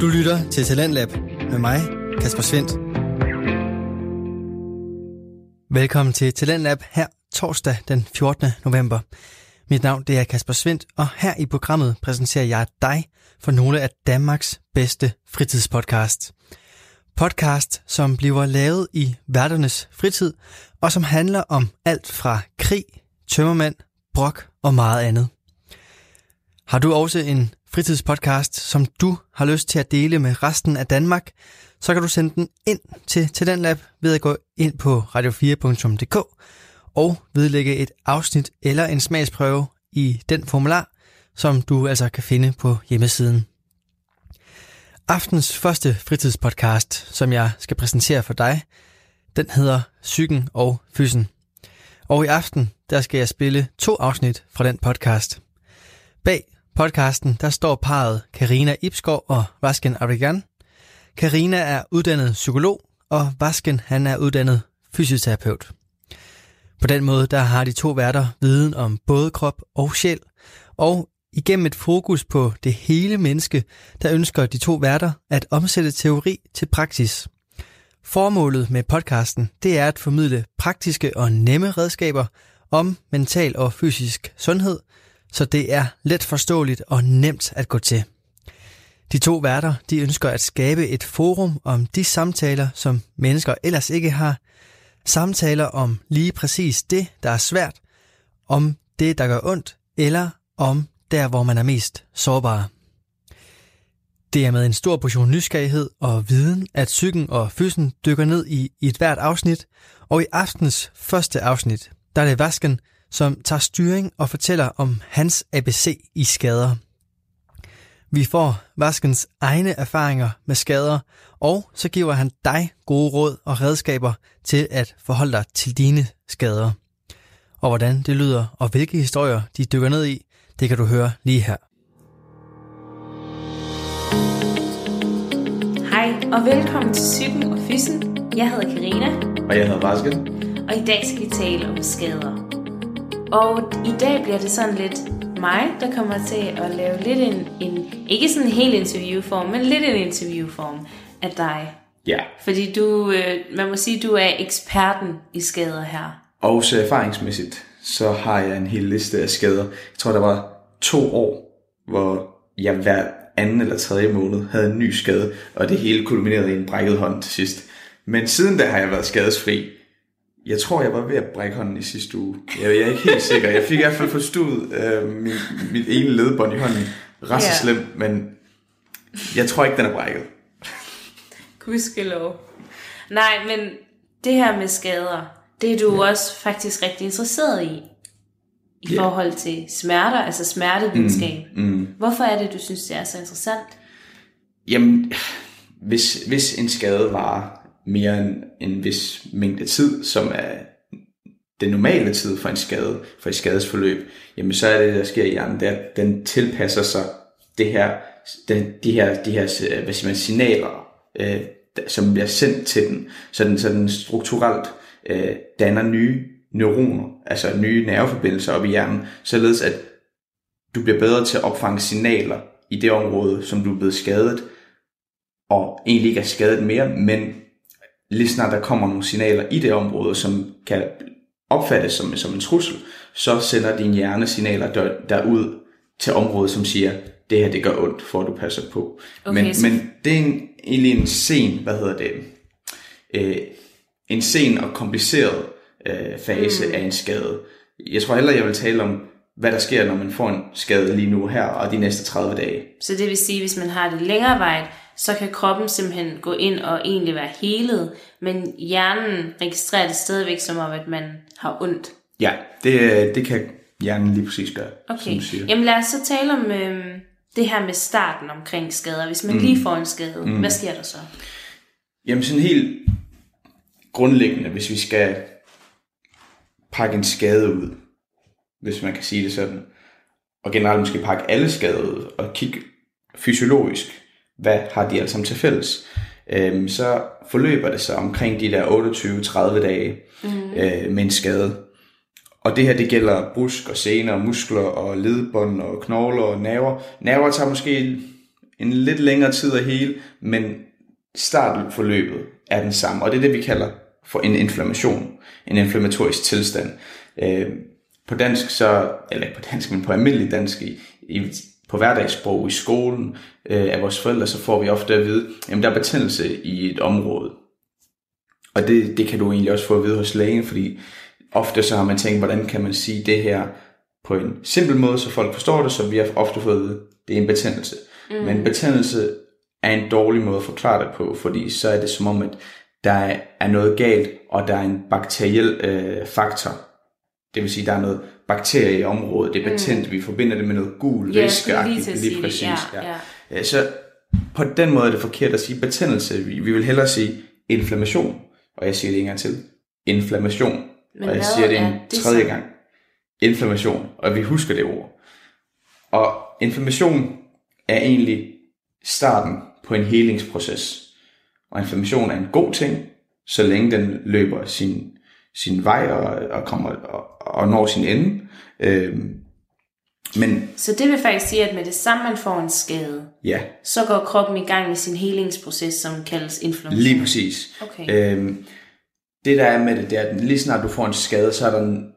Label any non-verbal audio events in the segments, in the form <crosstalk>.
Du lytter til Talentlab med mig, Kasper Svendt. Velkommen til Talentlab her torsdag den 14. november. Mit navn det er Kasper Svendt, og her i programmet præsenterer jeg dig for nogle af Danmarks bedste fritidspodcast. Podcast, som bliver lavet i værternes fritid, og som handler om alt fra krig, tømmermænd, brok og meget andet. Har du også en fritidspodcast, som du har lyst til at dele med resten af Danmark, så kan du sende den ind til Talentlab ved at gå ind på radio4.dk og vedlægge et afsnit eller en smagsprøve i den formular, som du altså kan finde på hjemmesiden. Aftens første fritidspodcast, som jeg skal præsentere for dig, den hedder Psyken og Fysen. Og i aften, der skal jeg spille to afsnit fra den podcast. Bag podcasten, der står parret Karina Ibskov og Vasken Arigan. Karina er uddannet psykolog, og Vasken han er uddannet fysioterapeut. På den måde, der har de to værter viden om både krop og sjæl, og igennem et fokus på det hele menneske, der ønsker de to værter at omsætte teori til praksis. Formålet med podcasten, det er at formidle praktiske og nemme redskaber om mental og fysisk sundhed, så det er let forståeligt og nemt at gå til. De to værter de ønsker at skabe et forum om de samtaler, som mennesker ellers ikke har. Samtaler om lige præcis det, der er svært, om det, der gør ondt, eller om der, hvor man er mest sårbar. Det er med en stor portion nysgerrighed og viden, at psyken og fysen dykker ned i, i et hvert afsnit, og i aftens første afsnit, der er det Vasken, som tager styring og fortæller om hans ABC i skader. Vi får Vaskens egne erfaringer med skader, og så giver han dig gode råd og redskaber til at forholde dig til dine skader. Og hvordan det lyder, og hvilke historier de dykker ned i, det kan du høre lige her. Hej og velkommen til Psyken og Fyssen. Jeg hedder Karina Og jeg hedder Vasken. og i dag skal vi tale om skader. Og i dag bliver det sådan lidt mig, der kommer til at lave lidt en, en ikke sådan en hel interviewform, men lidt en interviewform af dig. Ja. Fordi du, øh, man må sige, du er eksperten i skader her. Og så erfaringsmæssigt, så har jeg en hel liste af skader. Jeg tror, der var to år, hvor jeg hver anden eller tredje måned havde en ny skade, og det hele kulminerede i en brækket hånd til sidst. Men siden da har jeg været skadesfri. Jeg tror, jeg var ved at brække hånden i sidste uge. Jeg, jeg er ikke helt sikker. Jeg fik i hvert fald forstået øh, min, mit ene ledbånd i hånden. Ret så Ja. slemt, men jeg tror ikke, den er brækket. Gudskelov. Nej, men det her med skader, det er du ja. også faktisk rigtig interesseret i. I Ja. forhold til smerter, altså smertevidenskab. Mm. Hvorfor er det, du synes, det er så interessant? Jamen, hvis, hvis en skade var mere end en vis mængde tid, som er den normale tid for en skade, for et skadesforløb, jamen så er det, der sker i hjernen, det er, at den tilpasser sig det her, den, de her, de her øh, hvad siger man, signaler, øh, som bliver sendt til den, så den, så den strukturelt øh, danner nye neuroner, altså nye nerveforbindelser op i hjernen, således at du bliver bedre til at opfange signaler i det område, som du er blevet skadet, og egentlig ikke er skadet mere, men lige snart der kommer nogle signaler i det område, som kan opfattes som, som en trussel, så sender din hjerne signaler der, derud til området, som siger, det her det gør ondt, for at du passer på. Okay, men, så- men det er en, egentlig en sen, hvad hedder det, øh, en sen og kompliceret øh, fase mm. af en skade. Jeg tror hellere, jeg vil tale om, hvad der sker, når man får en skade lige nu her, og de næste 30 dage. Så det vil sige, hvis man har det længere vej, så kan kroppen simpelthen gå ind og egentlig være helet, men hjernen registrerer det stadigvæk som om, at man har ondt. Ja, det, det kan hjernen lige præcis gøre, som Okay, du siger. jamen lad os så tale om øhm, det her med starten omkring skader. Hvis man mm. lige får en skade, mm. hvad sker der så? Jamen sådan helt grundlæggende, hvis vi skal pakke en skade ud, hvis man kan sige det sådan, og generelt måske pakke alle skader ud, og kigge fysiologisk, hvad har de alle sammen til fælles, øhm, så forløber det sig omkring de der 28-30 dage mm. øh, med en skade. Og det her, det gælder brusk og sener, muskler og ledbånd og knogler og nerver. Nerver tager måske en lidt længere tid at hele, men startforløbet er den samme, og det er det, vi kalder for en inflammation, en inflammatorisk tilstand. Øh, på dansk så, eller på dansk, men på almindelig dansk, i, i, på hverdagssprog i skolen øh, af vores forældre, så får vi ofte at vide, at der er betændelse i et område. Og det, det kan du egentlig også få at vide hos lægen, fordi ofte så har man tænkt, hvordan kan man sige det her på en simpel måde, så folk forstår det, så vi har ofte fået at vide, det er en betændelse. Mm. Men betændelse er en dårlig måde at forklare det på, fordi så er det som om, at der er noget galt, og der er en bakteriel øh, faktor. Det vil sige, der er noget bakterie i området, det er betændt, mm. vi forbinder det med noget gul Ja, væske, jeg skulle lige lige sige det. præcis. Ja, ja. ja. Ja, Så på den måde er det forkert at sige betændelse. Vi, vi vil hellere sige inflammation, og jeg siger det en gang til. Inflammation. Men og jeg siger det en det tredje så? gang. Inflammation, og vi husker det ord. Og inflammation er egentlig starten på en helingsproces. Og inflammation er en god ting, så længe den løber sin, sin vej og, og, kommer, og, og når sin ende. Øhm, men Så det vil faktisk sige, at med det samme man får en skade, ja, så går kroppen i gang med sin helingsproces, som kaldes inflammation. lige præcis. Okay. Øhm, det der er med det, det er, at lige snart du får en skade, så er der en,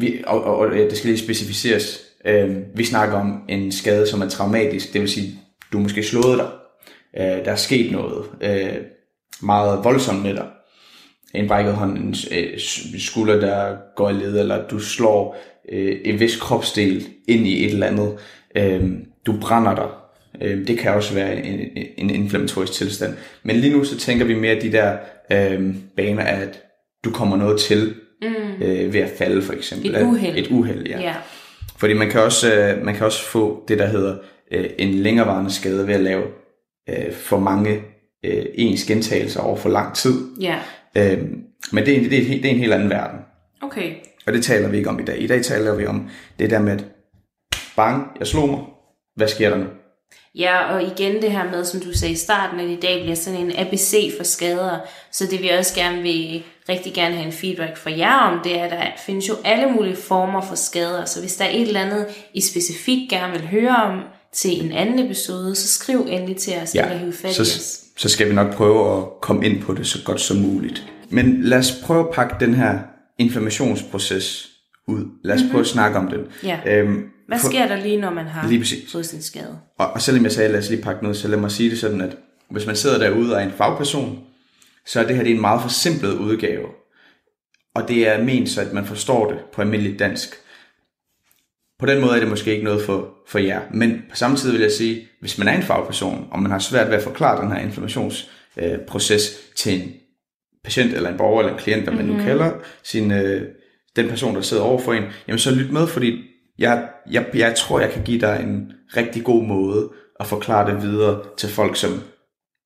vi, og, og, og det skal lige specificeres, øhm, vi snakker om en skade, som er traumatisk, det vil sige, du måske slået dig, øh, der er sket noget øh, meget voldsomt med dig, en brækket hånd, en øh, skulder, der går i led, eller du slår øh, en vis kropsdel ind i et eller andet, øh, du brænder dig, øh, det kan også være en, en, inflammatorisk tilstand. Men lige nu så tænker vi mere de der øh, baner af, at du kommer noget til mm. øh, ved at falde for eksempel. Et uheld. Et uheld, ja. Ja. Fordi man kan også, øh, man kan også få det, der hedder øh, en længerevarende skade ved at lave øh, for mange øh, ens gentagelser over for lang tid. Ja. Øh, men det er, en- det, er, det er en helt anden verden. Okay. Og det taler vi ikke om i dag. I dag taler vi om det der med, at bang, jeg slog mig. Hvad sker der nu? Ja, og igen det her med, som du sagde i starten, at i dag bliver sådan en ABC for skader. Så det vi også gerne vil rigtig gerne have en feedback fra jer om, det er, at der findes jo alle mulige former for skader. Så hvis der er et eller andet, I specifikt gerne vil høre om til en anden episode, så skriv endelig til os, eller hiv fat i så, os. Så skal vi nok prøve at komme ind på det så godt som muligt. Men lad os prøve at pakke den her inflammationsproces ud. Lad os prøve at snakke om den. Ja. Øhm, Hvad for- sker der lige, når man har Lige fået sin skade? Og, og selvom jeg sagde, lad os lige pakke noget, så lad mig sige det sådan, at hvis man sidder derude og er en fagperson, så er det her det er en meget forsimplet udgave. Og det er ment så, at man forstår det på almindeligt dansk. På den måde er det måske ikke noget for, for jer. Men på samme tid vil jeg sige, hvis man er en fagperson, og man har svært ved at forklare den her inflammationsproces øh, til en patient eller en borger eller en klient, hvad man nu kalder sin, øh, den person, der sidder over for en, jamen så lyt med, fordi jeg, jeg, jeg tror, jeg kan give dig en rigtig god måde at forklare det videre til folk, som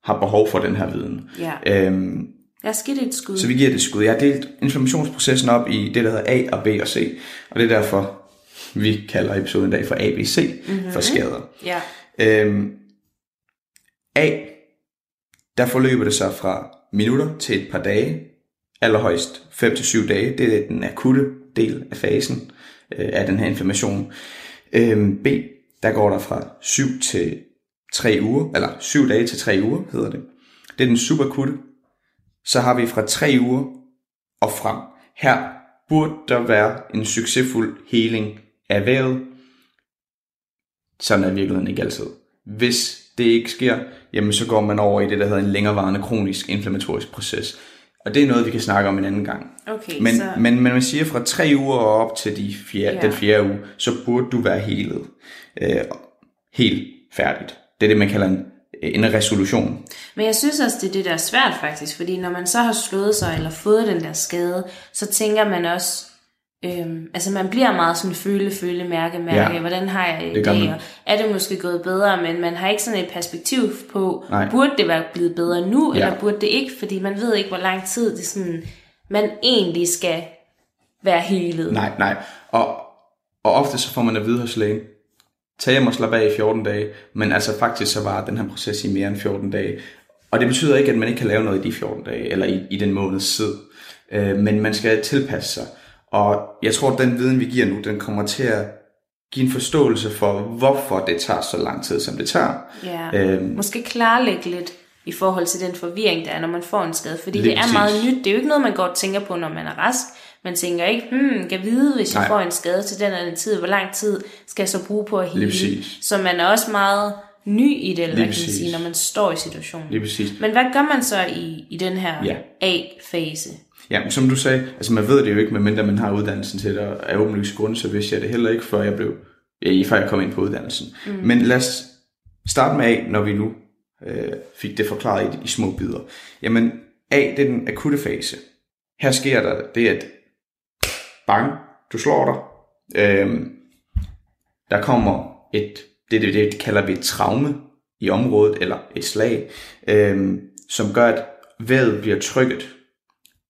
har behov for den her viden. Ja. Øhm, Lad os give det et skud. så vi giver det et skud. Jeg har delt inflammationsprocessen op i det, der hedder A og B og C, og det er derfor, vi kalder episoden i dag for ABC mm-hmm. for skader. Ja. Øhm, A, der forløber det sig fra minutter til et par dage, allerhøjst 5-7 dage. Det er den akutte del af fasen øh, af den her inflammation. Øhm, B, der går der fra 7 til 3 uger, eller 7 dage til 3 uger hedder det. Det er den subakutte. Så har vi fra 3 uger og frem. Her burde der være en succesfuld heling af vejret. Sådan er virkeligheden ikke altid. Hvis det ikke sker, jamen så går man over i det, der hedder en længerevarende kronisk inflammatorisk proces. Og det er noget, vi kan snakke om en anden gang. Okay, Men, så... men, men man siger fra tre uger og op til de fjerde, Ja. den fjerde uge, så burde du være helet. Øh, helt færdigt. Det er det, man kalder en, en resolution. Men jeg synes også, det er det, der er svært faktisk, fordi når man så har slået sig eller fået den der skade, så tænker man også, øhm, altså man bliver meget sådan føle, føle, mærke, mærke, Ja, hvordan har jeg det man. og er det måske gået bedre, men man har ikke sådan et perspektiv på, Nej. burde det være blevet bedre nu, Ja. eller burde det ikke, fordi man ved ikke, hvor lang tid det sådan, man egentlig skal være helet. Nej, nej. Og, og ofte så får man at vide hos lægen, tag hjem og slap af i 14 dage, men altså faktisk så var den her proces i mere end 14 dage. Og det betyder ikke, at man ikke kan lave noget i de 14 dage, eller i, i den måneds tid. Øh, men man skal tilpasse sig. Og jeg tror, at den viden, vi giver nu, den kommer til at give en forståelse for, hvorfor det tager så lang tid, som det tager. Ja. Øhm. Måske klarlægge lidt i forhold til den forvirring, der er, når man får en skade. Fordi det er præcis. meget nyt. Det er jo ikke noget, man godt tænker på, når man er rask. Man tænker ikke, hmm, kan vide, hvis jeg Nej. får en skade til den eller den tid, hvor lang tid skal jeg så bruge på at hele? Så man er også meget ny i det, eller hvad kan man sige, når man står i situationen. Lige præcis. Men hvad gør man så i, i den her Ja. A-fase? Ja, men som du sagde, altså man ved det jo ikke, medmindre man har uddannelsen til det, og af åbenlyse grunde, så vidste jeg det heller ikke, før jeg blev, ja, før jeg kom ind på uddannelsen. Mm. Men lad os starte med A, når vi nu øh, fik det forklaret i, i små bidder. Jamen, A, det er den akutte fase. Her sker der det, at bang, du slår dig. Øhm, der kommer et, det, det, det kalder vi et traume i området, eller et slag, øhm, som gør, at vævet bliver trykket.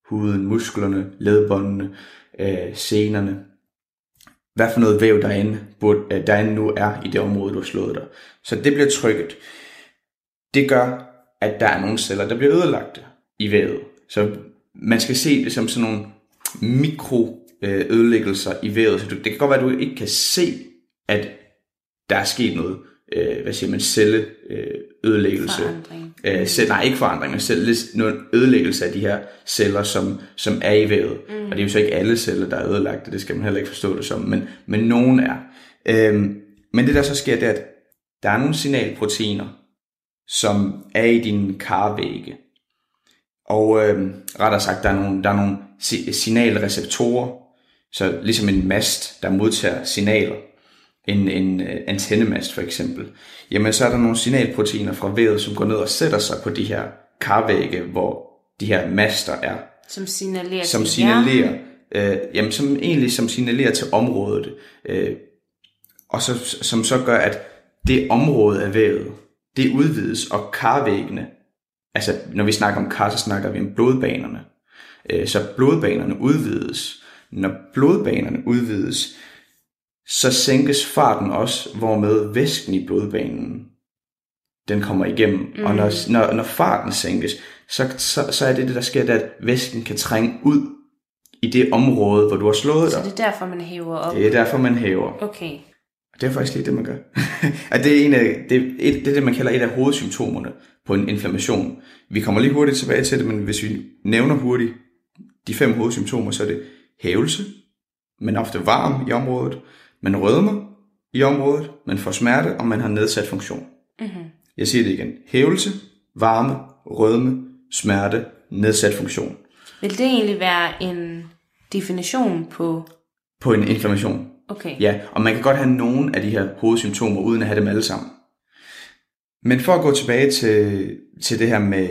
Huden, musklerne, ledbåndene, øh, senerne. Hvad for noget væv derinde, burde, øh, derinde nu er i det område, du har slået dig. Så det bliver trykket. Det gør, at der er nogle celler, der bliver ødelagt i vævet. Så man skal se det som sådan nogle mikro øh, ødelæggelser i vævet. Så du, det kan godt være, at du ikke kan se, at der er sket noget, øh, hvad siger man, celle øh, ødelæggelse. Forandring. Øh, selv, nej, ikke forandring, men selv noget ødelæggelse af de her celler, som, som er i vævet. Mm. Og det er jo så ikke alle celler, der er ødelagte, det skal man heller ikke forstå det som, men, men nogen er. Øhm, men det der så sker, det er, at der er nogle signalproteiner, som er i dine karvægge. Og øhm, rettere sagt, der er nogle, der er nogle si- signalreceptorer, så ligesom en mast, der modtager signaler, en, en øh, antennemast for eksempel, jamen så er der nogle signalproteiner fra vævet, som går ned og sætter sig på de her karvægge, hvor de her master er, Som signalerer som til signalerer, øh, jamen som egentlig som signalerer til området, øh, og så, som så gør, at det område af vævet, det udvides, og karvæggene, altså når vi snakker om kar, så snakker vi om blodbanerne, øh, så blodbanerne udvides. Når blodbanerne udvides, så sænkes farten også, hvormed væsken i blodbanen, den kommer igennem. Mm. Og når, når, når farten sænkes, så, så, så er det det, der sker, det at væsken kan trænge ud i det område, hvor du har slået Så dig. det er derfor, man hæver op. Det er derfor, man hæver. Okay. Og det er faktisk lige det, man gør. <laughs> at det, er en af, det, er et, det er det, man kalder et af hovedsymptomerne på en inflammation. Vi kommer lige hurtigt tilbage til det, men hvis vi nævner hurtigt de fem hovedsymptomer, så er det hævelse, men ofte varm i området, man rødmer i området, man får smerte, og man har nedsat funktion. Mm-hmm. Jeg siger det igen. Hævelse, varme, rødme, smerte, nedsat funktion. Vil det egentlig være en definition på... På en inflammation. Okay. Ja, og man kan godt have nogle af de her hovedsymptomer, uden at have dem alle sammen. Men for at gå tilbage til, til det her med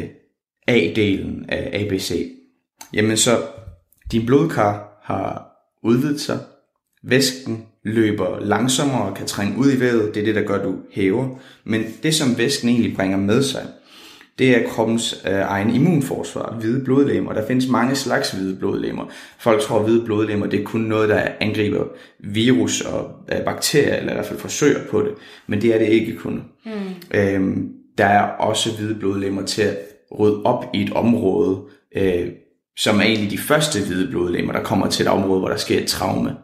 A-delen af ABC, jamen så din blodkar har udvidet sig, væsken løber langsommere og kan trænge ud i vævet, det er det, der gør, at du hæver. Men det, som væsken egentlig bringer med sig, det er kroppens øh, egen immunforsvar, hvide blodlemmer. Der findes mange slags hvide blodlemmer. Folk tror, at hvide blodlemmer det er kun noget, der angriber virus og øh, bakterier, eller i hvert fald forsøger på det. Men det er det ikke kun. Mm. Øhm, der er også hvide blodlemmer til at rydde op i et område, øh, som er egentlig de første hvide blodlemmer, der kommer til et område, hvor der sker et traume.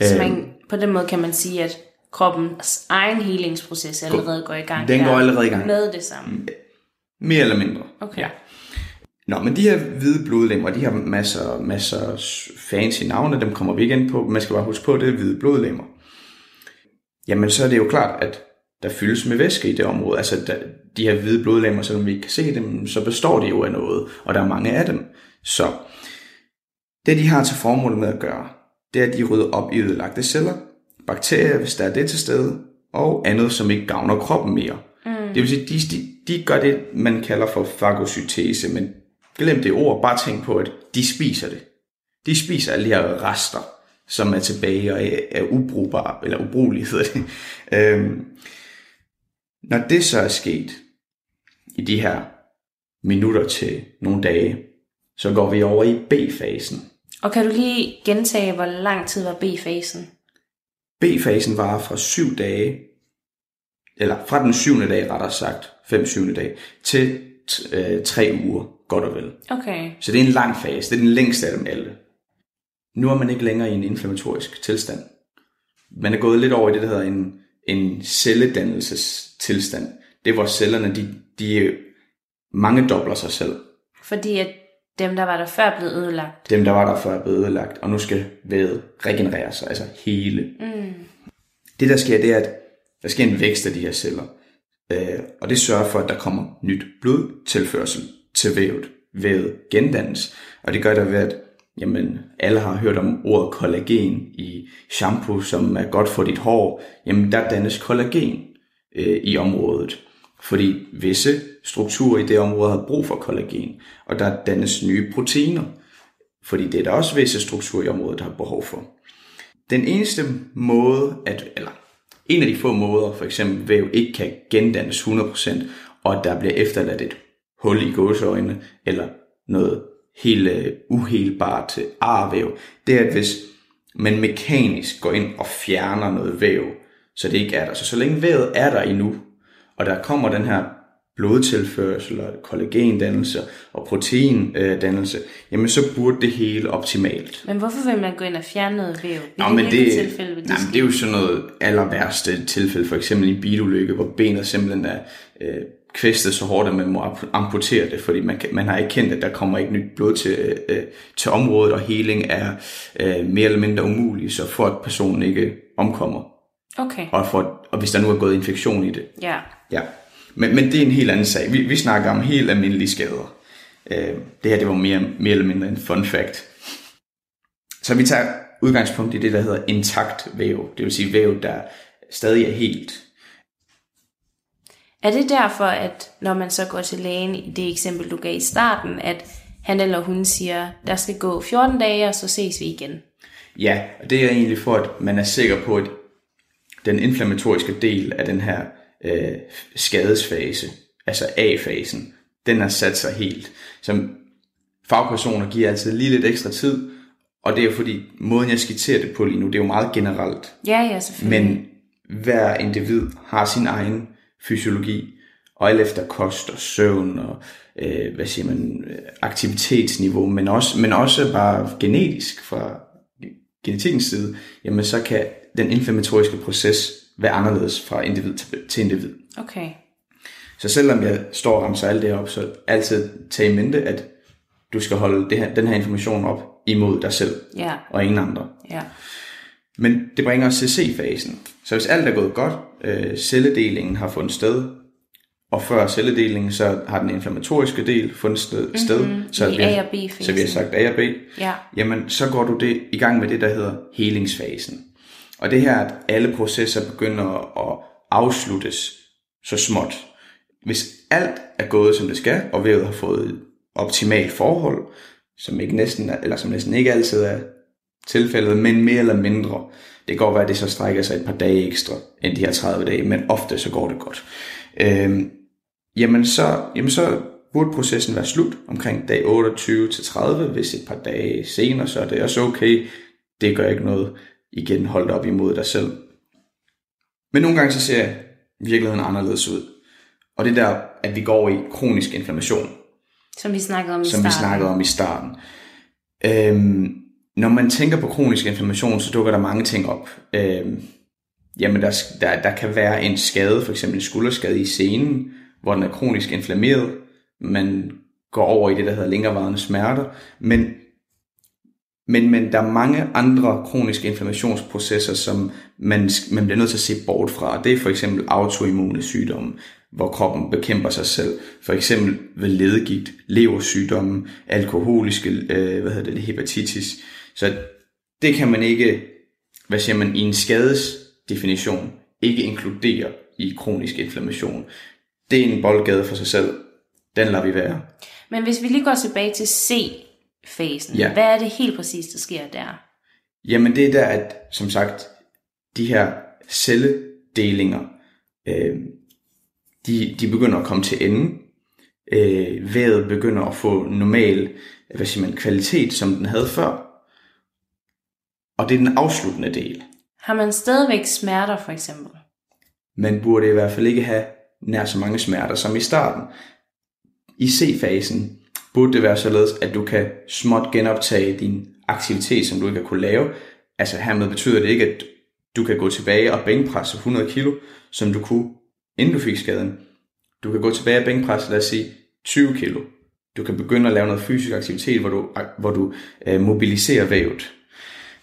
Så man, på den måde kan man sige, at kroppens egen helingsproces allerede går i gang. Den går allerede i gang. Med det samme. Mere eller mindre. Okay. Ja. Nå, men de her hvide blodlemmer, de har masser, masser fancy navne, dem kommer vi ikke ind på. Man skal bare huske på, at det er hvide blodlemmer. Jamen, så er det jo klart, at der fyldes med væske i det område. Altså, der, de her hvide blodlemmer, selvom vi ikke kan se dem, så består de jo af noget, og der er mange af dem. Så det, de har til formål med at gøre, det er, at de rydder op i ødelagte celler, bakterier, hvis der er det til stede, og andet, som ikke gavner kroppen mere. Mm. Det vil sige, de, de, de gør det, man kalder for fagocytese, men glem det ord, bare tænk på, at de spiser det. De spiser alle de her rester, som er tilbage og er, er ubrugbare, eller ubrugelige hedder det. <laughs> Øhm, når det så er sket i de her minutter til nogle dage, så går vi over i B-fasen. Og kan du lige gentage, hvor lang tid var B-fasen? B-fasen varer fra syv dage, eller fra den syvende dag rettere sagt, fem syvende dag, til øh, tre uger, godt og vel. Okay. Så det er en lang fase, det er den længste af dem alle. Nu er man ikke længere i en inflammatorisk tilstand. man er gået lidt over i det, der hedder en, en celledannelsestilstand. Det er, hvor cellerne, de, de mange dobler sig selv. Fordi at dem, der var der før, blev ødelagt. Dem, der var der før, er blevet ødelagt, og nu skal vævet regenerere sig, altså hele. Mm. Det, der sker, det er, at der sker en vækst af de her celler. Øh, og det sørger for, at der kommer nyt blodtilførsel til vævet. Vævet gendannes. Og det gør der ved, at jamen, alle har hørt om ordet kollagen i shampoo, som er godt for dit hår. Jamen, der dannes kollagen øh, i området. Fordi visse strukturer i det område har brug for kollagen, og der dannes nye proteiner. Fordi det er der også visse strukturer i området, der har behov for. Den eneste måde, at, eller en af de få måder, for eksempel væv ikke kan gendannes 100%, og at der bliver efterladt et hul i gåseøjne, eller noget helt øh, uhelbart arvæv, det er, at hvis man mekanisk går ind og fjerner noget væv, så det ikke er der. Så så længe vævet er der endnu, og der kommer den her blodtilførsel og kollagendannelse og proteindannelse, jamen så burde det hele optimalt. Men hvorfor vil man gå ind og fjerne noget væv? Nå, men det, tilfælde, det, nej, men det er jo sådan noget aller værste tilfælde, for eksempel i bilulykke, hvor benet simpelthen er øh, kvæstet så hårdt, at man må amputere det, fordi man, man har ikke kendt, at der kommer ikke nyt blod til, øh, til området, og heling er øh, mere eller mindre umulig, så for at personen ikke omkommer. Okay. Og, for, og hvis der nu er gået infektion i det. Ja. Ja. Men, men det er en helt anden sag. Vi, vi snakker om helt almindelige skader. Øh, det her det var mere, mere eller mindre en fun fact. Så vi tager udgangspunkt i det, der hedder intakt væv. Det vil sige væv, der stadig er helt. Er det derfor, at når man så går til lægen i det eksempel, du gav i starten, at han eller hun siger, der skal gå 14 dage, og så ses vi igen? Ja, og det er egentlig for, at man er sikker på, at den inflammatoriske del af den her øh, skadesfase, altså A-fasen, den har sat sig helt. Som fagpersoner giver altid lige lidt ekstra tid, og det er fordi, måden jeg skitserer det på lige nu, det er jo meget generelt. Ja, ja, selvfølgelig. Men hver individ har sin egen fysiologi, og alt efter kost og søvn og øh, hvad siger man, aktivitetsniveau, men også, men også bare genetisk fra genetikkens side, jamen så kan den inflammatoriske proces være anderledes fra individ til individ. Okay. Så selvom jeg står og ramser alt det op, så altid tag i mente, at du skal holde det her, den her information op imod dig selv Ja, og ingen andre. ja. Men det bringer os til C-fasen. Så hvis alt er gået godt, øh, celledelingen har fundet sted, og før celledelingen, så har den inflammatoriske del fundet sted, sted så, I vi har, så vi har sagt A og B, Ja. jamen så går du det i gang med det, der hedder helingsfasen. Og det her, at alle processer begynder at afsluttes så småt. Hvis alt er gået, som det skal, og vævet har fået optimalt forhold, som, ikke næsten, er- eller som næsten ikke altid er tilfældet, men mere eller mindre. Det kan godt være, at det så strækker sig et par dage ekstra end de her 30 dage, men ofte så går det godt. Øhm, jamen, så, jamen så burde processen være slut omkring dag 28 til 30. Hvis et par dage senere, så er det også okay. Det gør ikke noget. Igen, hold dig op imod dig selv. Men nogle gange så ser virkeligheden anderledes ud. Og det er der, at vi går i kronisk inflammation Som vi snakkede om i som starten. vi snakkede om i starten. Øhm, når man tænker på kronisk inflammation, så dukker der mange ting op. Øhm, jamen, der, der, der kan være en skade, for eksempel en skulderskade i senen, hvor den er kronisk inflammeret. Man går over i det, der hedder længerevarende smerter. Men, men, men der er mange andre kroniske inflammationsprocesser, som man, man bliver nødt til at se bort fra. Og det er for eksempel autoimmune sygdomme, hvor kroppen bekæmper sig selv. For eksempel ved ledegigt, leversygdomme, alkoholiske, øh, hvad hedder det, hepatitis. Så det kan man ikke, hvad siger man, i en skadesdefinition, ikke inkludere i kronisk inflammation. Det er en boldgade for sig selv. Den lader vi være. Men hvis vi lige går tilbage til C, C-fasen, Ja. hvad er det helt præcis, der sker der? Jamen det er der, at som sagt, de her celledelinger, øh, de, de begynder at komme til ende. Øh, vævet begynder at få normal hvad siger man, kvalitet, som den havde før. Og det er den afsluttende del. Har man stadigvæk smerter, for eksempel? Man burde i hvert fald ikke have nær så mange smerter som i starten. I C-fasen burde det være således, at du kan småt genoptage din aktivitet, som du ikke har kunne lave. Altså hermed betyder det ikke, at Du kan gå tilbage og bænkpresse 100 kilo, som du kunne, inden du fik skaden. Du kan gå tilbage og bænkpresse, lad os sige, 20 kilo. Du kan begynde at lave noget fysisk aktivitet, hvor du, hvor du øh, mobiliserer vævet.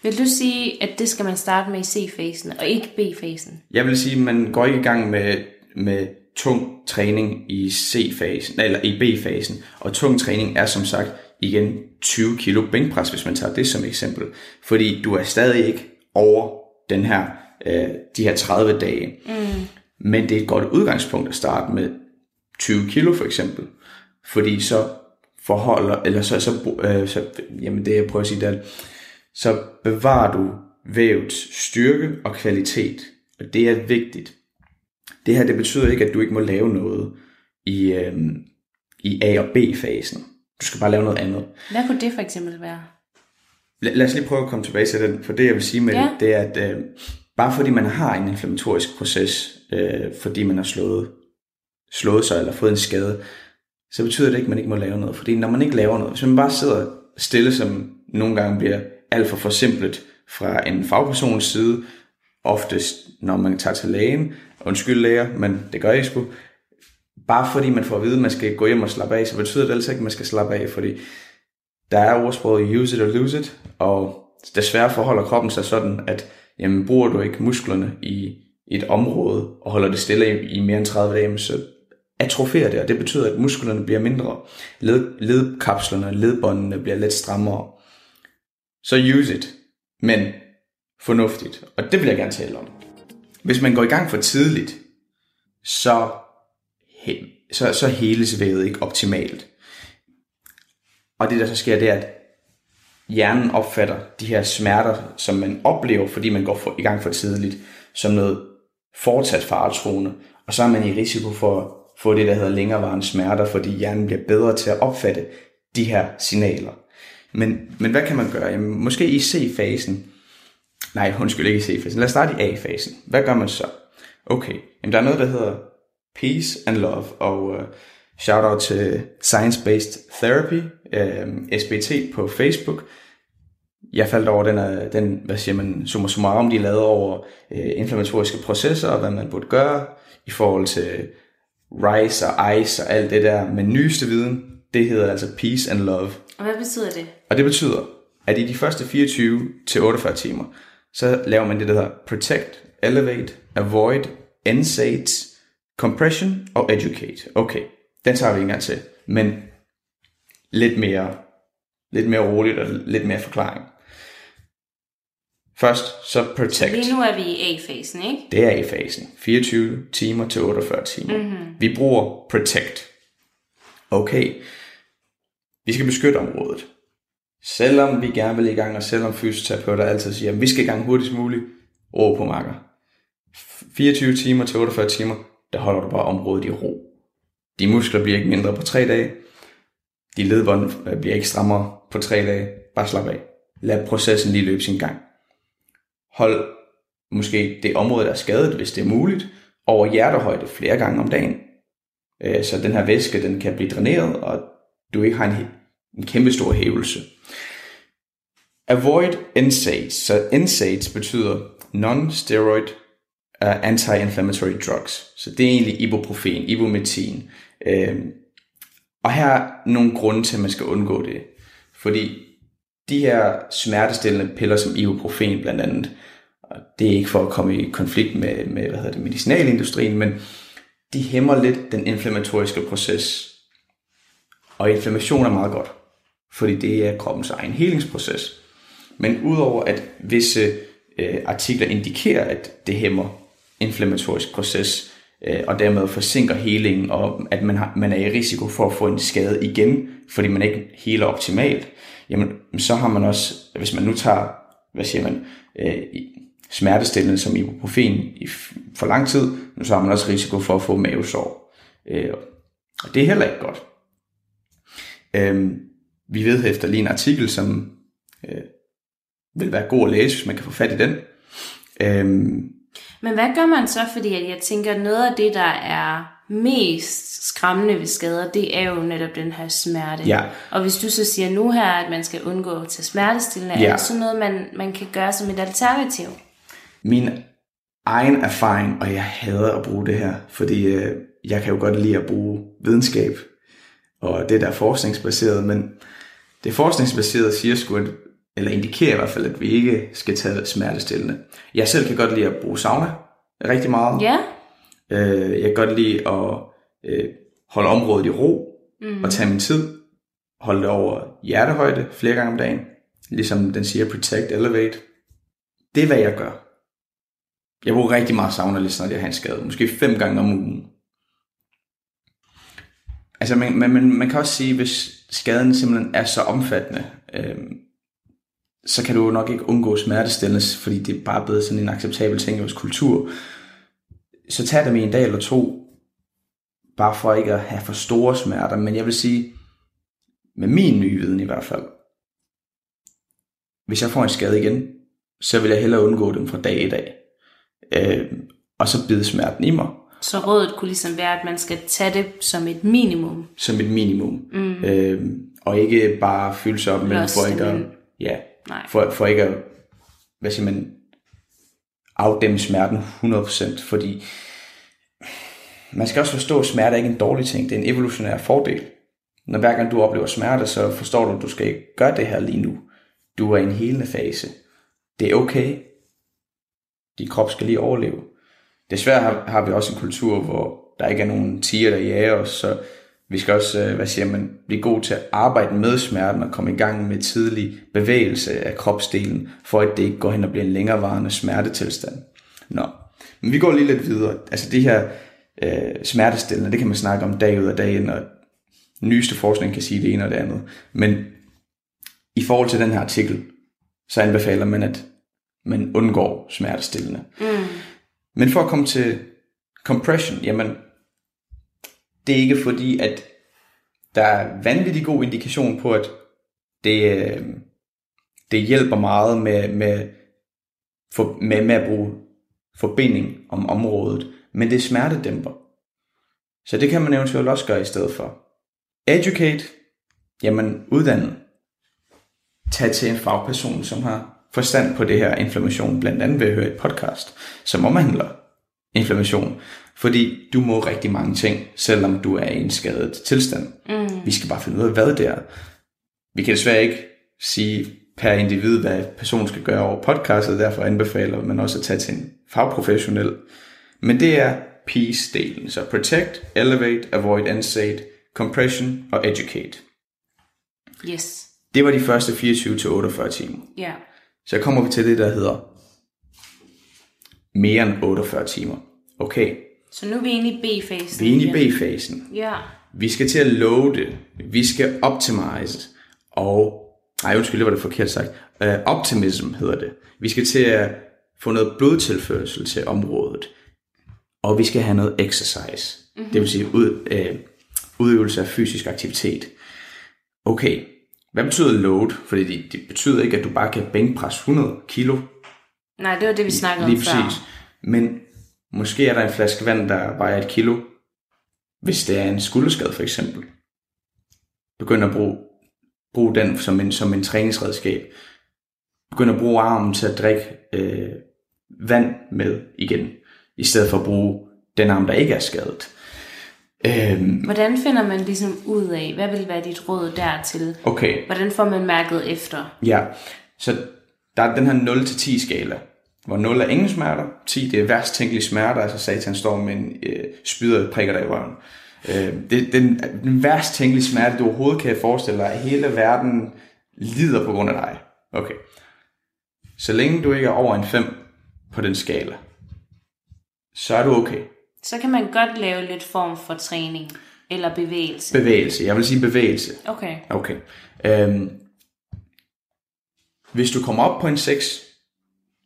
Vil du sige, at det skal man starte med i C-fasen, og ikke B-fasen? Jeg vil sige, at man går ikke i gang med, med tung træning i C-fasen, eller i B-fasen. Og tung træning er som sagt igen 20 kilo bænkpres, hvis man tager det som eksempel. Fordi du er stadig ikke over den her, øh, de her 30 dage. Mm. Men det er et godt udgangspunkt at starte med 20 kilo for eksempel. Fordi så forholder, eller så, så, øh, så jamen det jeg prøver at sige, det er, så bevarer du vævets styrke og kvalitet. Og det er vigtigt. Det her det betyder ikke, at du ikke må lave noget i, øh, i A- og B-fasen. Du skal bare lave noget andet. Hvad kunne det for eksempel være? Lad, lad os lige prøve at komme tilbage til den, for det jeg vil sige med ja. det, det er, at øh, bare fordi man har en inflammatorisk proces, øh, fordi man har slået, slået sig eller fået en skade, så betyder det ikke, at man ikke må lave noget. Fordi når man ikke laver noget, hvis man bare sidder stille, som nogle gange bliver alt for forsimplet fra en fagpersons side, oftest når man tager til lægen, undskyld læger, men det gør jeg sgu, bare fordi man får at vide, at man skal gå hjem og slappe af, så betyder det altså ikke, at man skal slappe af, fordi der er ordsproget use it or lose it, og desværre forholder kroppen sig sådan, at jamen, bruger du ikke musklerne i et område og holder det stille i, i mere end 30 dage, så atroferer det, og det betyder, at musklerne bliver mindre. Led, ledkapslerne, ledbåndene bliver lidt strammere. Så use it, men fornuftigt. Og det vil jeg gerne tale om. Hvis man går i gang for tidligt, så, så, så heles vævet ikke optimalt. Og det der så sker, det er, at hjernen opfatter de her smerter, som man oplever, fordi man går for, i gang for tidligt, som noget fortsat faretroende. Og så er man i risiko for at få det, der hedder længerevarende smerter, fordi hjernen bliver bedre til at opfatte de her signaler. Men, men hvad kan man gøre? Jamen, måske i C-fasen. Nej, undskyld ikke i C-fasen. Lad os starte i A-fasen. Hvad gør man så? Okay, jamen, der er noget, der hedder Peace and Love, og uh, shout out til Science Based Therapy, uh, SBT på Facebook. Jeg faldt over den, uh, den hvad siger man, summa summarum, de lavede over uh, inflammatoriske processer, og hvad man burde gøre i forhold til Rise og Ice og alt det der. Men nyeste viden, det hedder altså Peace and Love. Og hvad betyder det? Og det betyder, at i de første 24 til 48 timer, så laver man det, der hedder Protect, Elevate, Avoid, Ensate, Compression og Educate. Okay, den tager vi en gang til. Men lidt mere, lidt mere roligt og lidt mere forklaring. Først så protect. Lige nu er vi i A-fasen, ikke? Det er A-fasen. 24 timer til 48 timer. Mm-hmm. Vi bruger protect. Okay. Vi skal beskytte området. Selvom vi gerne vil i gang, og selvom fysioterapeuter altid siger, at vi skal i gang hurtigst muligt, ro på marker. 24 timer til 48 timer, der holder du bare området i ro. De muskler bliver ikke mindre på 3 dage. De ledbånd øh, bliver ikke strammere på 3 dage. Bare slap af. Lad processen lige løbe sin gang. Hold måske det område, der er skadet, hvis det er muligt, over hjertehøjde flere gange om dagen. Øh, så den her væske, den kan blive dræneret, og du ikke har en, en kæmpe stor hævelse. Avoid NSAIDs. Så NSAIDs betyder non-steroid uh, anti-inflammatory drugs. Så det er egentlig ibuprofen, ibumetin. Uh, og her er nogle grunde til, at man skal undgå det. Fordi de her smertestillende piller som ibuprofen blandt andet, og det er ikke for at komme i konflikt med, med hvad hedder det, medicinalindustrien, men de hæmmer lidt den inflammatoriske proces. Og inflammation er meget godt, fordi det er kroppens egen helingsproces. Men udover at visse øh, artikler indikerer, at det hæmmer inflammatorisk proces, øh, og dermed forsinker helingen, og at man, har, man er i risiko for at få en skade igen, fordi man ikke heler optimalt, jamen så har man også, hvis man nu tager, hvad siger man, øh, smertestillende som ibuprofen i for lang tid, så har man også risiko for at få mavesår. Øh, og det er heller ikke godt. Øh, vi ved efter lige en artikel, som øh, vil være god at læse, hvis man kan få fat i den. Øhm, Men hvad gør man så? Fordi jeg tænker, at noget af det, der er mest skræmmende ved skader, det er jo netop den her smerte. Ja. Og hvis du så siger nu her, at man skal undgå at tage smertestillende, ja. er det sådan noget, man, man kan gøre som et alternativ? min egen erfaring, og jeg hader at bruge det her, fordi øh, jeg kan jo godt lide at bruge videnskab, og det der er forskningsbaseret, men det forskningsbaserede siger sgu, at, eller indikerer i hvert fald, at vi ikke skal tage smertestillende. Jeg selv kan godt lide at bruge sauna rigtig meget. Ja. Øh, jeg kan godt lide at øh, holde området i ro mm. og tage min tid. Holde det over hjertehøjde flere gange om dagen. Ligesom den siger, protect, elevate. Det er, hvad jeg gør. Jeg bruger rigtig meget sauna, lige snart jeg har en skade. Måske fem gange om ugen. Altså, man, man, man kan også sige, hvis skaden simpelthen er så omfattende, øh, så kan du jo nok ikke undgå smertestillende, fordi det er bare blevet sådan en acceptabel ting i vores kultur. Så tag dem i en dag eller to, bare for ikke at have for store smerter. Men jeg vil sige, med min nye viden i hvert fald, hvis jeg får en skade igen, så vil jeg hellere undgå dem fra dag i dag. Øh, og så bide smerten i mig. Så rådet kunne ligesom være, at man skal tage det som et minimum. Som et minimum. Mm. Øh, og ikke bare fylde sig op med, Lost for ikke at, in. ja, Nej. for, for ikke at, hvad siger man, afdæmme smerten 100%, fordi man skal også forstå, at smerte er ikke en dårlig ting, det er en evolutionær fordel. Når hver gang du oplever smerte, så forstår du, at du skal ikke gøre det her lige nu. Du er i en helende fase. Det er okay. Din krop skal lige overleve. Desværre har, har vi også en kultur, hvor der ikke er nogen tiger, der jager os, så vi skal også, øh, hvad siger man, blive gode til at arbejde med smerten og komme i gang med tidlig bevægelse af kropsdelen, for at det ikke går hen og bliver en længerevarende smertetilstand. Nå, men vi går lige lidt videre. Altså det her øh, smertestillende, det kan man snakke om dag ud af dag ind, og nyeste forskning kan sige det ene og det andet. Men i forhold til den her artikel, så anbefaler man, at man undgår smertestillende. Mm. Men for at komme til compression, jamen, det er ikke fordi, at der er vanvittig god indikation på, at det, øh, det hjælper meget med, med, for, med, med at bruge forbinding om området, men det smertedæmper. Så det kan man eventuelt også gøre i stedet for. Educate, jamen uddanne. Tag til en fagperson, som har forstand på det her inflammation, blandt andet ved at høre et podcast, som omhandler inflammation. Fordi du må rigtig mange ting, selvom du er i en skadet tilstand. Mm. Vi skal bare finde ud af, hvad det er. Vi kan desværre ikke sige per individ, hvad personen skal gøre over podcastet, derfor anbefaler man også at tage til en fagprofessionel. Men det er peace-delen. Så protect, elevate, avoid ansate, compression og educate. Yes. Det var de første 24-48 timer. Ja. Så kommer vi til det, der hedder mere end 48 timer. Okay, Så nu er vi inde i B-fasen. vi er inde i. B-fasen. Ja. Vi skal til at loade, vi skal optimize, og, nej undskyld, det var det forkert sagt, uh, optimism hedder det. Vi skal til at få noget blodtilførsel til området, og vi skal have noget exercise, mm-hmm. det vil sige ud, uh, udøvelse af fysisk aktivitet. Okay, hvad betyder load? Fordi det, det betyder ikke, at du bare kan bænkpresse 100 kilo Nej, det var det, vi snakkede om Lige før. præcis. Men måske er der en flaske vand, der vejer et kilo, hvis det er en skulderskade for eksempel. Begynd at bruge, bruge den som en, som en træningsredskab. Begynd at bruge armen til at drikke øh, vand med igen, i stedet for at bruge den arm, der ikke er skadet. Øhm, Hvordan finder man ligesom ud af, hvad vil være dit råd dertil? okay, Hvordan får man mærket efter? Ja, så der er den her 0-10 skala, hvor 0 er ingen smerter, 10 det er værst tænkelige smerter, altså satan står med en øh, spyder prikker dig i røven. Øh, det den, den værst tænkelige smerte, du overhovedet kan forestille dig, at hele verden lider på grund af dig. Okay. Så længe du ikke er over en 5 på den skala, så er du okay. Så kan man godt lave lidt form for træning eller bevægelse. Bevægelse, jeg vil sige bevægelse. Okay. Okay. Øhm, hvis du kommer op på en 6,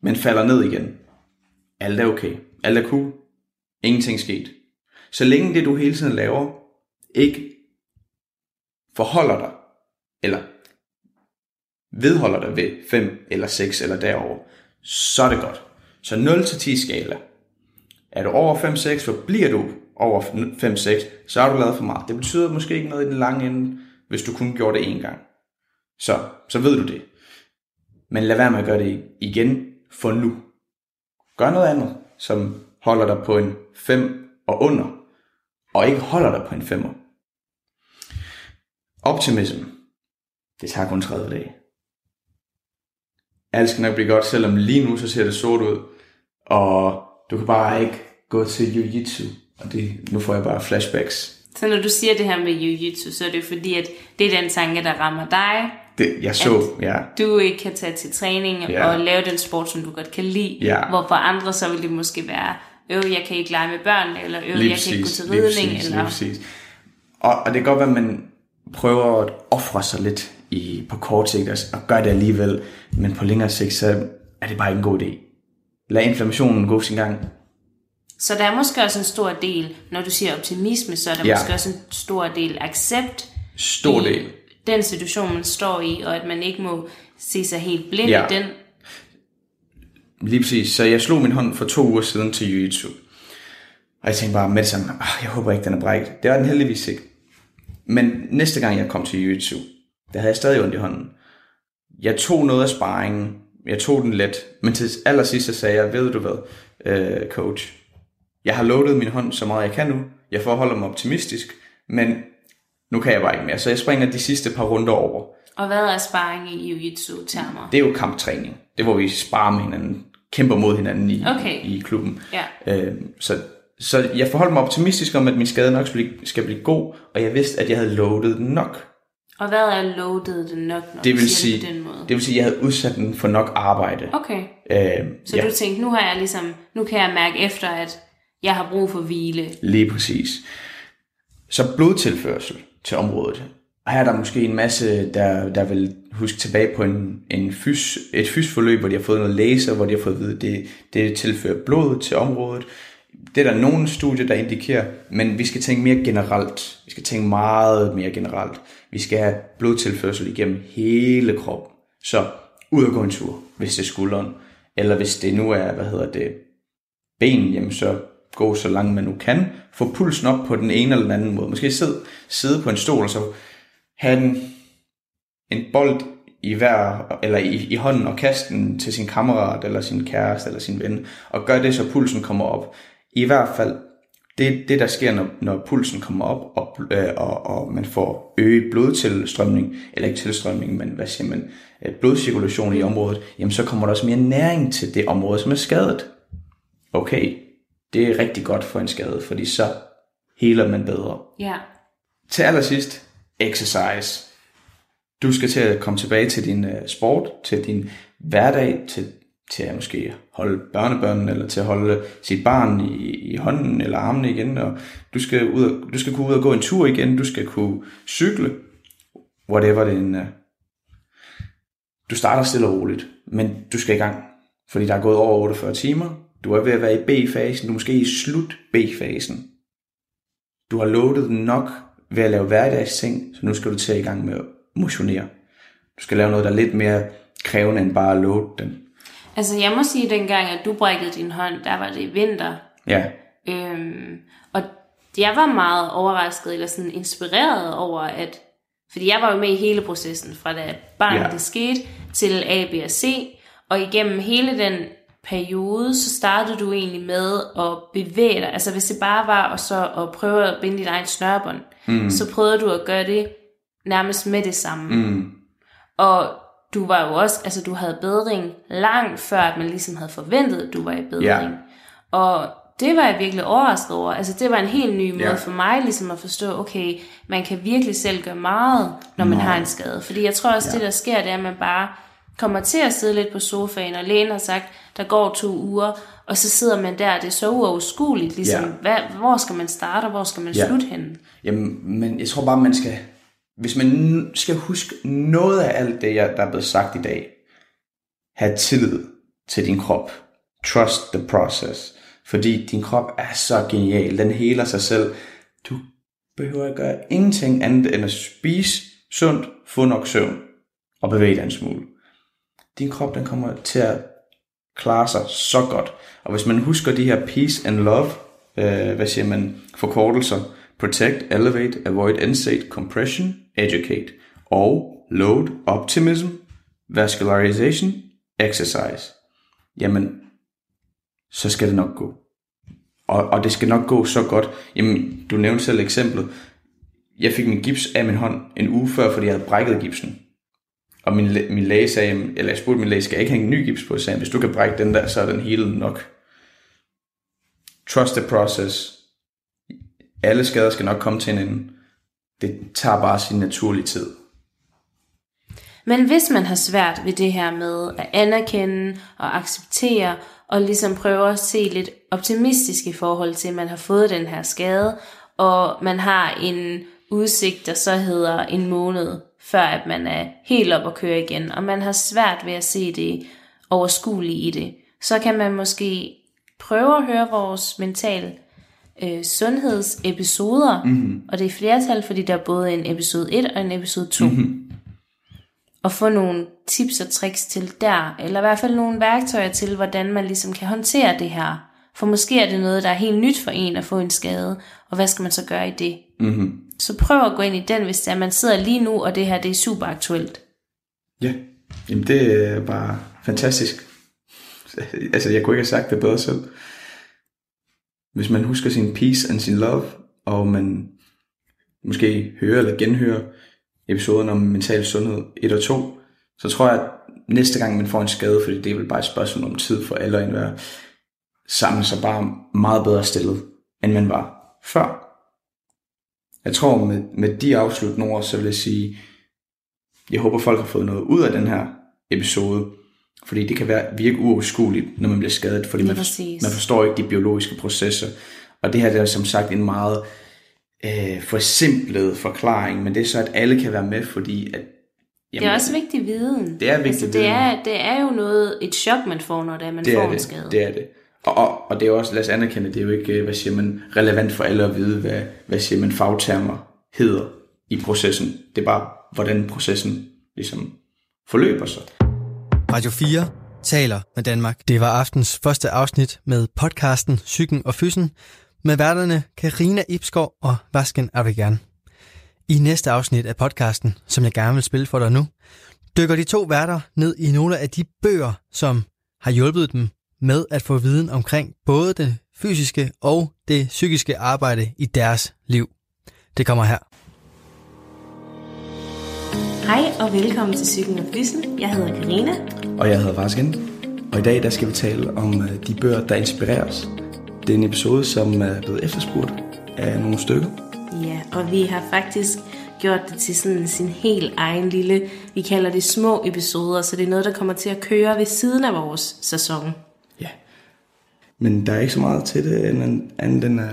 men falder ned igen, alt er okay. Alt er cool. Ingenting sket. Så længe det, du hele tiden laver, ikke forholder dig, eller vedholder dig ved 5 eller 6 eller derover, så er det godt. Så 0 til 10 skala. Er du over 5-6, så bliver du over 5-6, så har du lavet for meget. Det betyder måske ikke noget i den lange ende, hvis du kun gjorde det én gang. Så, så ved du det. Men lad være med at gøre det igen for nu. Gør noget andet, som holder dig på en 5 og under, og ikke holder dig på en 5'er. Optimism, det tager kun 30 dage. Alt skal nok blive godt, selvom lige nu så ser det sort ud, og du kan bare ikke gå til jiu-jitsu, og det, nu får jeg bare flashbacks. Så når du siger det her med jiu-jitsu, så er det jo fordi, at det er den tanke, der rammer dig. Det, jeg så, ja. Du ikke kan tage til træning Ja. og lave den sport, som du godt kan lide. Ja. Hvor for andre, så vil det måske være, øv, jeg kan ikke lege med børn, eller øv, jeg kan ikke gå præcis, til ridning. præcis, eller... præcis. Og, og det kan godt være, at man prøver at ofre sig lidt i, på kort sigt og, og gør det alligevel, men på længere sigt, så er det bare ikke en god idé. Lad inflammationen gå sin gang. Så der er måske også en stor del, når du siger optimisme, så er der Ja. måske også en stor del accept Stor i del. den situation, man står i, og at man ikke må se sig helt blind Ja. i den. Lige præcis. Så jeg slog min hånd for to uger siden til jiu-jitsu. Og jeg tænkte bare med det samme, "Ah, jeg håber ikke, den er brækket. Det var den heldigvis ikke. Men næste gang jeg kom til jiu-jitsu, der havde jeg stadig ondt i hånden. Jeg tog noget af sparringen. Jeg tog den let. Men til allersidst så sagde jeg, ved du hvad, øh, coach, jeg har loadet min hånd så meget jeg kan nu. Jeg forholder mig optimistisk, men nu kan jeg bare ikke mere. Så jeg springer de sidste par runder over. Og hvad er sparring i jiu-jitsu-termer? Det er jo kamptræning. Det er, hvor vi sparer med hinanden, kæmper mod hinanden i, Okay. i klubben. Ja. Øh, så, så jeg forholdt mig optimistisk om, at min skade nok skal blive, skal blive god, og jeg vidste, at jeg havde loadet nok. Og hvad er loaded det nok, når Det vil, sige, det på den måde? det vil sige, at jeg havde udsat den for nok arbejde. Okay, Øh, så ja, du tænkte, nu har jeg ligesom, nu kan jeg mærke efter, at jeg har brug for hvile. lige præcis. Så blodtilførsel til området. Og her er der måske en masse, der, der vil huske tilbage på en, en fys, et fysforløb, hvor de har fået noget laser, hvor de har fået at vide, at det, det tilfører blod til området. Det er der nogle studier, der indikerer, men vi skal tænke mere generelt. Vi skal tænke meget mere generelt. Vi skal have blodtilførsel igennem hele kroppen. Så ud og gå en tur, hvis det er skulderen. Eller hvis det nu er, hvad hedder det, ben, jamen så gå så langt man nu kan. Få pulsen op på den ene eller den anden måde. Måske sidde, sidde på en stol og så have en, en bold i hver, eller i, i hånden og kaste den til sin kammerat, eller sin kæreste, eller sin ven, og gør det, så pulsen kommer op. I hvert fald, det, det der sker, når, når pulsen kommer op, og, øh, og, og man får øget blodtilstrømning, eller ikke tilstrømning, men hvad siger man, øh, blodcirkulation i området, jamen så kommer der også mere næring til det område, som er skadet. Okay, det er rigtig godt for en skade, fordi så heler man bedre. Ja. Til allersidst, exercise. Du skal til at komme tilbage til din uh, sport, til din hverdag, til, til at måske holde børnebørnene, eller til at holde sit barn i, i hånden eller armene igen, og du skal, ud og, du skal kunne ud og gå en tur igen, du skal kunne cykle, whatever det er. Du starter stille og roligt, men du skal i gang, fordi der er gået over 48 timer, du er ved at være i B-fasen, du er måske i slut B-fasen, du har loadet nok ved at lave hverdagsting, så nu skal du til i gang med at motionere. Du skal lave noget, der er lidt mere krævende end bare at load den. Altså jeg må sige, at dengang, at du brækkede din hånd, der var det vinter. Ja, Øhm, og jeg var meget overrasket, eller sådan inspireret over, at... Fordi jeg var jo med i hele processen, fra da barnet Ja. det skete, til A, B og C. Og igennem hele den periode, så startede du egentlig med at bevæge dig. Altså hvis det bare var at, så at prøve at binde dit egen snørbånd, mm. så prøvede du at gøre det nærmest med det samme. mm, Og du var jo også, altså du havde bedring langt før, at man ligesom havde forventet, at du var i bedring. Ja. Og det var jeg virkelig overrasket over. Altså det var en helt ny måde Ja. for mig ligesom at forstå, okay, man kan virkelig selv gøre meget, når man har en skade. Fordi jeg tror også, ja. det der sker, det er, at man bare kommer til at sidde lidt på sofaen, og lægen har sagt, der går to uger, og så sidder man der, det er så uoverskueligt, ligesom, Ja. hvad, hvor skal man starte, og hvor skal man Ja. slutte henne? Jamen, men jeg tror bare, man skal... Hvis man skal huske noget af alt det, jeg- der er blevet sagt i dag, have tillid til din krop. Trust the process. Fordi din krop er så genial. Den heler sig selv. Du behøver at gøre ingenting andet end at spise sundt, få nok søvn og bevæge dig en smule. Din krop den kommer til at klare sig så godt. Og hvis man husker de her peace and love, øh, hvad siger man, forkortelser, protect, elevate, avoid, insate, compression, educate, og load, optimism, vascularization, exercise. Jamen, så skal det nok gå. Og, og det skal nok gå så godt. Jamen, du nævnte selv eksemplet. Jeg fik min gips af min hånd en uge før, fordi jeg havde brækket gipsen. Og min, min læge sagde, eller jeg spurgte min læge, skal jeg ikke hænge en ny gips på? Jeg sagde, hvis du kan brække den der, så er den hele nok. Trust the process. Alle skader skal nok komme til en ende. Det tager bare sin naturlige tid. Men hvis man har svært ved det her med at anerkende og acceptere, og ligesom prøve at se lidt optimistisk i forhold til, at man har fået den her skade, og man har en udsigt, der så hedder en måned, før at man er helt op og køre igen, og man har svært ved at se det overskuelige i det, så kan man måske prøve at høre vores mental øh, sundhedsepisoder, mm-hmm. og det er flertal, fordi der er både en episode 1 og en episode 2. Mm-hmm. Og få nogle tips og tricks til der, eller i hvert fald nogle værktøjer til, hvordan man ligesom kan håndtere det her. For måske er det noget, der er helt nyt for en at få en skade, og hvad skal man så gøre i det? Mm-hmm. Så prøv at gå ind i den, hvis det er, man sidder lige nu, og det her det er super aktuelt. Ja, jamen det er bare fantastisk. Altså, jeg kunne ikke have sagt det bedre selv. Hvis man husker sin peace and sin love, og man måske hører eller genhører episoden om mental sundhed 1 og 2, så tror jeg, at næste gang man får en skade, fordi det er vel bare et spørgsmål om tid for alle og enhver, så så bare meget bedre stillet, end man var før. Jeg tror med, med de afsluttende ord, så vil jeg sige, jeg håber folk har fået noget ud af den her episode, fordi det kan være, virke uoverskueligt, når man bliver skadet, fordi man, man forstår ikke de biologiske processer. Og det her det er som sagt en meget øh, forsimplet forklaring, men det er så, at alle kan være med, fordi at, Det er også vigtig viden. Det er vigtig altså, det viden. Er, det er jo noget, et chok, man får, når det er, man det får er en det, skade. det er det. Og, og, og det er også, lad os anerkende, det er jo ikke, øh, hvad siger man, relevant for alle at vide, hvad, hvad siger man, fagtermer hedder i processen. Det er bare, hvordan processen ligesom forløber sig. Radio 4 taler med Danmark. Det var aftens første afsnit med podcasten Psyken og Fysen med værterne Karina Ibskov og Vasken Avigan. I næste afsnit af podcasten, som jeg gerne vil spille for dig nu, dykker de to værter ned i nogle af de bøger, som har hjulpet dem med at få viden omkring både det fysiske og det psykiske arbejde i deres liv. Det kommer her. Hej og velkommen til Psyken og Fysen. Jeg hedder Karina. Og jeg hedder Varsken, og i dag der skal vi tale om øh, de bøger, der inspirerer os. Det er en episode, som er blevet efterspurgt af nogle stykker. Ja, og vi har faktisk gjort det til sådan sin helt egen lille, vi kalder det små episoder, så det er noget, der kommer til at køre ved siden af vores sæson. Ja. Men der er ikke så meget til det, end andet end at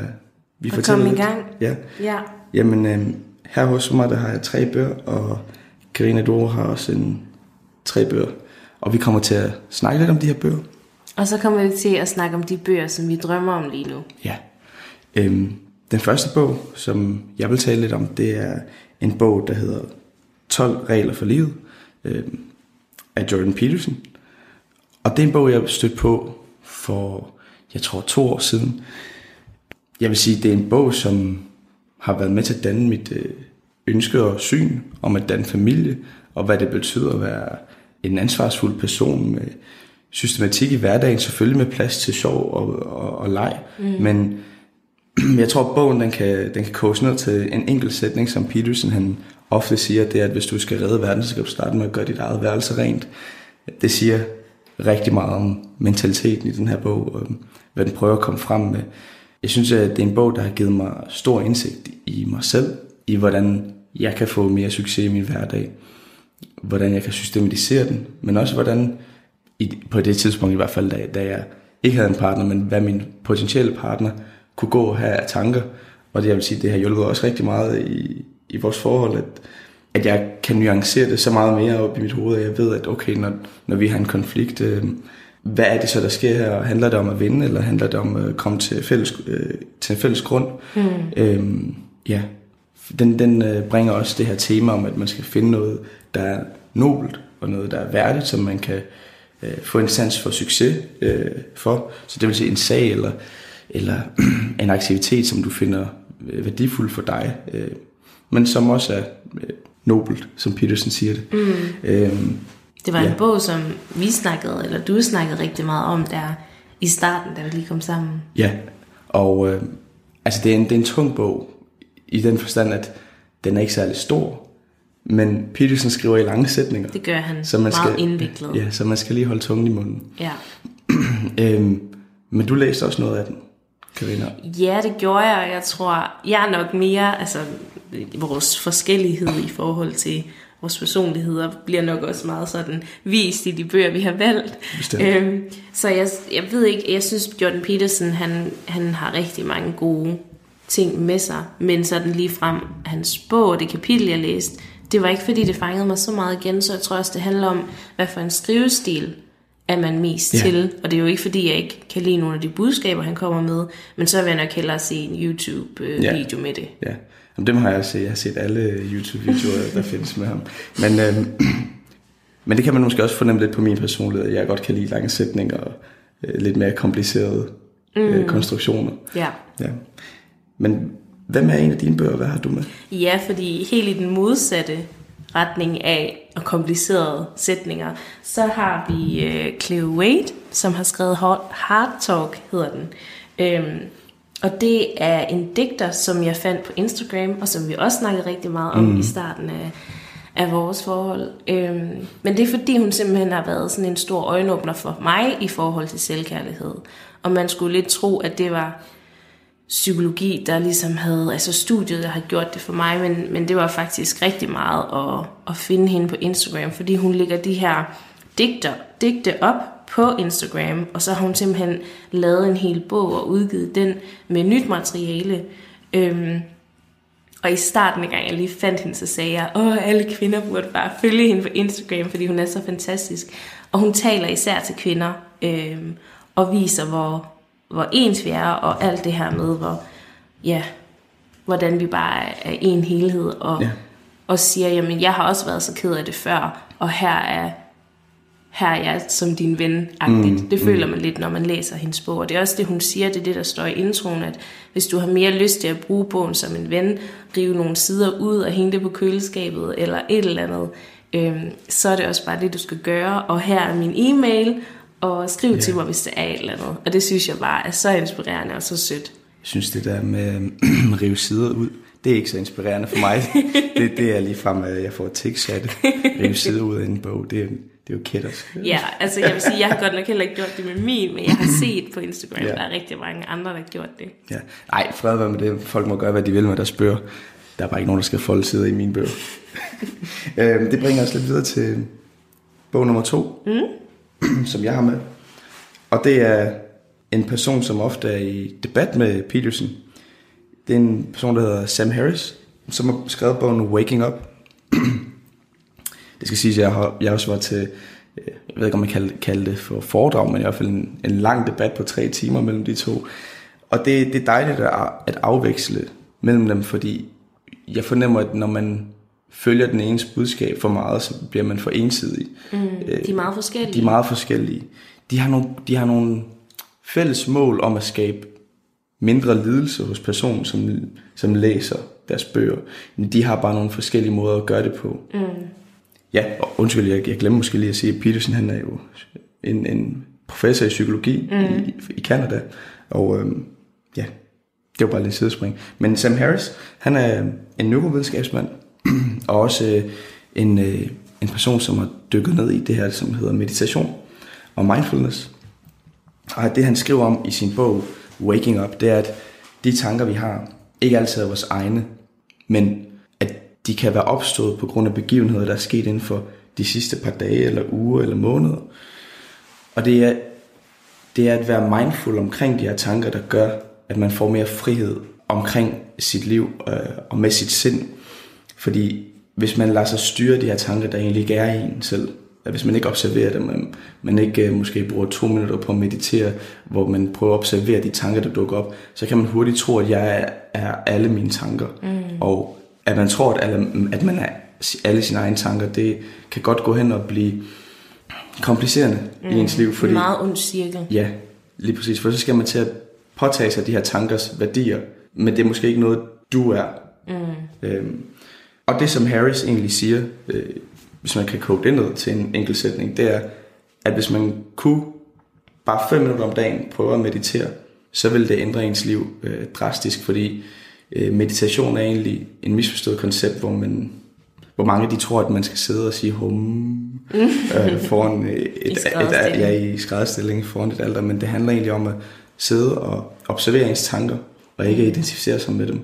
vi At fortæller komme i lidt. gang. Ja. Ja, Jamen, øh, her hos mig, der har jeg tre bøger, og Karina Doro har også en tre bøger. Og vi kommer til at snakke lidt om de her bøger. og så kommer vi til at snakke om de bøger, som vi drømmer om lige nu. Ja. Øhm, den første bog, som jeg vil tale lidt om, det er en bog, der hedder 12 regler for livet øhm, af Jordan Peterson. Og det er en bog, jeg stødt på for, jeg tror, to år siden. Jeg vil sige, det er en bog, som har været med til at danne mit øh, ønske og syn om at danne familie, og hvad det betyder at være en ansvarsfuld person med systematik i hverdagen, selvfølgelig med plads til sjov og, og, og leg. Mm. Men <clears throat> jeg tror, at bogen den kan, den kan koges ned til en enkelt sætning, som Peterson han ofte siger, det er, at hvis du skal redde verden, så skal du starte med at gøre dit eget værelse rent. Det siger rigtig meget om mentaliteten i den her bog, og hvad den prøver at komme frem med. Jeg synes, at det er en bog, der har givet mig stor indsigt i mig selv, i hvordan jeg kan få mere succes i min hverdag, hvordan jeg kan systematisere den, men også hvordan, i, på det tidspunkt i hvert fald, da, da jeg ikke havde en partner, men hvad min potentielle partner kunne gå og have af tanker. Og det, jeg vil sige, det har hjulpet også rigtig meget i, i vores forhold, at, at jeg kan nuancere det så meget mere op i mit hoved, at jeg ved, at okay, når, når vi har en konflikt, øh, hvad er det så, der sker her? Handler det om at vinde, eller handler det om at komme til, fælles, øh, til en fælles grund? Mm. Øhm, ja, den, den øh, bringer også det her tema om, at man skal finde noget, der er nobelt, og noget, der er værdigt, som man kan øh, få en sans for succes øh, for. Så det vil sige en sag, eller, eller <clears throat> en aktivitet, som du finder øh, værdifuld for dig, øh, men som også er øh, nobelt, som Peterson siger det. Mm. Øhm, Det var Ja. en bog, som vi snakkede, eller du snakkede rigtig meget om, der i starten, da vi lige kom sammen. Ja, og øh, altså det er, en, det er en tung bog, i den forstand, at den er ikke særlig stor, men Peterson skriver i lange sætninger. Det gør han så man meget skal, indviklet. Ja, så man skal lige holde tungen i munden. Ja. <clears throat> øhm, men du læste også noget af den, Karina. Ja, det gjorde jeg, jeg tror, jeg er nok mere, altså vores forskellighed i forhold til vores personligheder bliver nok også meget sådan vist i de bøger, vi har valgt. Bestemt. Øhm, så jeg, jeg ved ikke, jeg synes Jordan Peterson, han, han har rigtig mange gode ting med sig, men sådan lige frem hans bog, det kapitel, jeg læste, det var ikke fordi, det fangede mig så meget igen, så jeg tror også, det handler om, hvad for en skrivestil er man mest Ja. til. Og det er jo ikke fordi, jeg ikke kan lide nogle af de budskaber, han kommer med, men så vil jeg nok hellere se en YouTube-video Ja. med det. Ja, Jamen, dem har jeg set. Jeg har set alle YouTube-videoer, der <laughs> findes med ham. Men, øhm, <clears throat> men det kan man måske også fornemme lidt på min personlighed. Jeg godt kan lide lange sætninger og øh, lidt mere komplicerede øh, konstruktioner. Ja. Ja. Men hvem er en af dine bøger? Hvad har du med? Ja, fordi helt i den modsatte retning af og komplicerede sætninger, så har vi øh, Cleo Wade, som har skrevet Hard Talk, hedder den. Øhm, og det er en digter, som jeg fandt på Instagram, og som vi også snakkede rigtig meget om mm. i starten af, af vores forhold. Øhm, men det er fordi, hun simpelthen har været sådan en stor øjenåbner for mig i forhold til selvkærlighed. Og man skulle lidt tro, at det var psykologi, der ligesom havde, altså studiet, der har gjort det for mig, men, men det var faktisk rigtig meget at, at finde hende på Instagram, fordi hun lægger de her digter, digte op på Instagram, og så har hun simpelthen lavet en hel bog og udgivet den med nyt materiale. Øhm, og i starten, gang jeg lige fandt hende, så sagde jeg, åh, alle kvinder burde bare følge hende på Instagram, fordi hun er så fantastisk. Og hun taler især til kvinder, øhm, og viser, hvor, hvor ens vi er, og alt det her med, hvor, ja, hvordan vi bare er en helhed, og, Ja. og siger, jamen, jeg har også været så ked af det før, og her er, her er jeg som din ven -agtigt. Mm, det føler man lidt, når man læser hendes bog. Og det er også det, hun siger, det er det, der står i introen, at hvis du har mere lyst til at bruge bogen som en ven, rive nogle sider ud og hænge det på køleskabet, eller et eller andet, øhm, så er det også bare det, du skal gøre. Og her er min e-mail, og skriv yeah. til mig, hvis det er et eller andet. Og det synes jeg bare er så inspirerende og så sødt. Jeg synes, det der med at <clears throat> rive sider ud, det er ikke så inspirerende for mig. <laughs> det, det er lige frem, at jeg får tics af det. Rive sider ud af en bog, det er, det er jo kætters. Ja, altså jeg vil sige, jeg har godt nok heller ikke gjort det med min, men jeg har <clears throat> set på Instagram, Ja. der er rigtig mange andre, der har gjort det. Ja. Nej, fred være med det. Folk må gøre, hvad de vil med deres bøger. Der er bare ikke nogen, der skal folde sider i mine bøger. <laughs> øhm, det bringer os lidt videre til bog nummer to, mm. <clears throat> som jeg har med. Og det er en person, som ofte er i debat med Peterson. Det er en person, der hedder Sam Harris, som har skrevet bogen Waking Up. <clears throat> det skal siges, at jeg, har, jeg også var til, øh, jeg ved ikke om man kan kalde det for foredrag, men i hvert fald en, en lang debat på tre timer mellem de to. Og det, det er dejligt at, at afveksle mellem dem, fordi jeg fornemmer, at når man følger den enes budskab for meget, så bliver man for ensidig. Mm, de er meget forskellige. De er meget forskellige. De har nogle, de har nogle fælles mål om at skabe mindre lidelse hos personen, som, som læser deres bøger. Men de har bare nogle forskellige måder at gøre det på. Mm. Ja, og undskyld, jeg, jeg glemmer måske lige at sige, at Peterson han er jo en, en professor i psykologi mm. i, i Canada. Og øhm, ja, det var bare lidt sidespring. Men Sam Harris, han er en neurovidenskabsmand, <clears throat> og også øh, en, øh, en person, som har dykket ned i det her, som hedder meditation og mindfulness. Og det han skriver om i sin bog Waking Up, det er, at de tanker, vi har, ikke altid er vores egne, men at de kan være opstået på grund af begivenheder, der er sket inden for de sidste par dage, eller uger, eller måneder. Og det er, det er at være mindful omkring de her tanker, der gør, at man får mere frihed omkring sit liv øh, og med sit sind. Fordi hvis man lader sig styre de her tanker, der egentlig ikke er i en selv, at hvis man ikke observerer dem, man, man ikke øh, måske bruger to minutter på at meditere, hvor man prøver at observere de tanker, der dukker op, så kan man hurtigt tro, at jeg er, er alle mine tanker. Mm. Og at man tror, at, alle, at man er alle sine egne tanker, det kan godt gå hen og blive komplicerende mm. i ens liv. Fordi, en meget ond cirkel. Ja, lige præcis. For så skal man til at påtage sig de her tankers værdier, men det er måske ikke noget, du er. Mm. Øhm, og det, som Harris egentlig siger, øh, hvis man kan koge det ned til en enkelt sætning, det er, at hvis man kunne bare 5 minutter om dagen prøver at meditere, så vil det ændre ens liv øh, drastisk, fordi øh, meditation er egentlig en misforstået koncept, hvor man hvor mange de tror, at man skal sidde og sige hum <laughs> øh, foran et, et, et, et, ja, i skrædderstilling foran et alter, men det handler egentlig om at sidde og observere ens tanker, og ikke identificere sig med dem.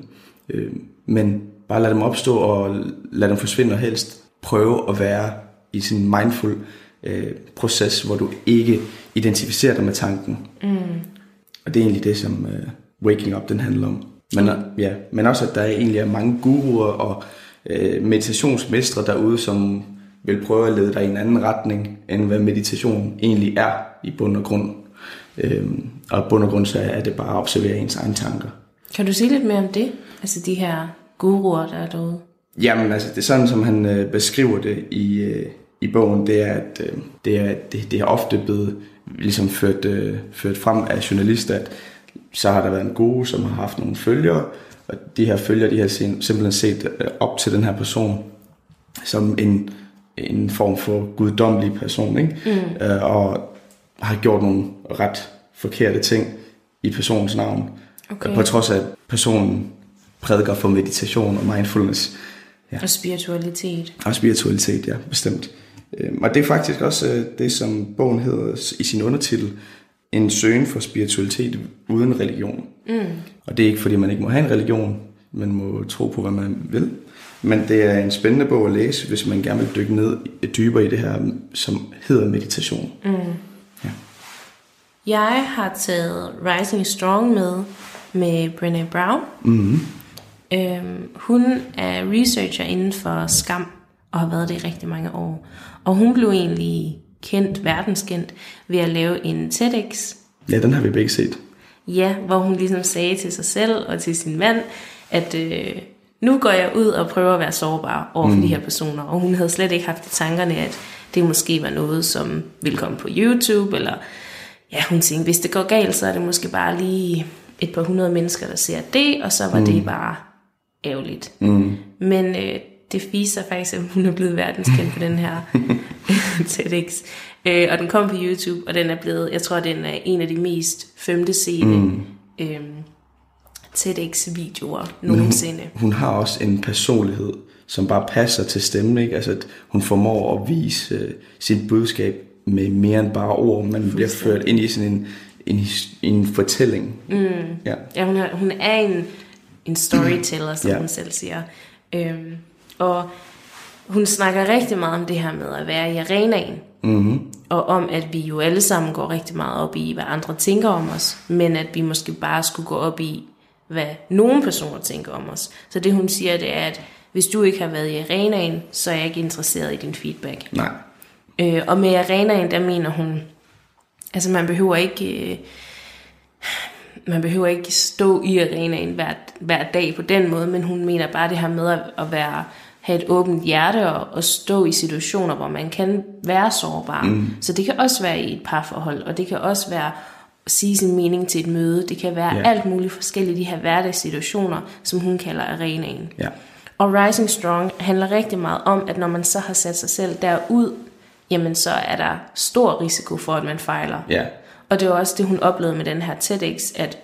Øh, men bare lade dem opstå og lade dem forsvinde, og helst prøve at være i sin mindful øh, proces, hvor du ikke identificerer dig med tanken. Mm. Og det er egentlig det, som øh, Waking Up den handler om. Men, ja, men også, at der egentlig er mange guruer og øh, meditationsmestre derude, som vil prøve at lede dig i en anden retning, end hvad meditation egentlig er i bund og grund. Øhm, og i bund og grund så er det bare at observere ens egne tanker. Kan du sige lidt mere om det? Altså de her guruer, der er derude? Jamen altså, det er sådan, som han øh, beskriver det i, øh, i bogen, det er, at øh, det, er, det, det er ofte blevet ligesom ført, øh, ført frem af journalister, at så har der været en guru, som har haft nogle følgere, og de her følgere, de har simpelthen set øh, op til den her person som en, en form for guddommelig person, ikke? Mm. Øh, og har gjort nogle ret forkerte ting i personens navn. Okay. På trods af, at personen prædiker for meditation og mindfulness. Ja. Og spiritualitet. Og spiritualitet, ja, bestemt. Øhm, og det er faktisk også øh, det, som bogen hedder i sin undertitel, en søgen for spiritualitet uden religion. Mm. Og det er ikke, fordi man ikke må have en religion, man må tro på, hvad man vil. Men det er en spændende bog at læse, hvis man gerne vil dykke ned dybere i det her, som hedder meditation. Mm. Ja. Jeg har taget Rising Strong med, med Brené Brown. Mm. Øhm, hun er researcher inden for skam, og har været det i rigtig mange år. Og hun blev egentlig kendt, verdenskendt, ved at lave en TEDx. Ja, den har vi begge set. Ja, hvor hun ligesom sagde til sig selv og til sin mand, at øh, nu går jeg ud og prøver at være sårbar over for mm. de her personer. Og hun havde slet ikke haft i tankerne, at det måske var noget, som ville komme på YouTube, eller ja, hun tænkte, hvis det går galt, så er det måske bare lige et par hundrede mennesker, der ser det, og så var mm. det bare ærgerligt. Mm. Men øh, det viser faktisk, at hun er blevet verdenskendt på den her <laughs> <laughs> TEDx. Øh, og den kom på YouTube, og den er blevet, jeg tror, den er en af de mest femte scene mm. øh, TEDx-videoer nogensinde. Hun, hun har også en personlighed, som bare passer til stemmen, ikke? Altså, at hun formår at vise uh, sit budskab med mere end bare ord, man bliver ført ind i sådan en, en, en fortælling. Mm. Ja, ja hun, er, hun er en, en storyteller, som ja. hun selv siger. Øhm, og hun snakker rigtig meget om det her med at være i arenaen. Mm-hmm. Og om, at vi jo alle sammen går rigtig meget op i, hvad andre tænker om os. Men at vi måske bare skulle gå op i, hvad nogle personer tænker om os. Så det hun siger, det er, at hvis du ikke har været i arenaen, så er jeg ikke interesseret i din feedback. Nej. Øh, og med arenaen, der mener hun, altså man behøver ikke... Øh, man behøver ikke stå i arenaen hver, hver dag på den måde, men hun mener bare det her med at, at være have et åbent hjerte og, og stå i situationer, hvor man kan være sårbar. Mm. Så det kan også være i et parforhold, og det kan også være at sige sin mening til et møde. Det kan være yeah. alt muligt forskellige de her hverdagssituationer, som hun kalder arenaen. Yeah. Og Rising Strong handler rigtig meget om, at når man så har sat sig selv derud, jamen så er der stor risiko for, at man fejler. Yeah. Og det var også det, hun oplevede med den her TEDx, at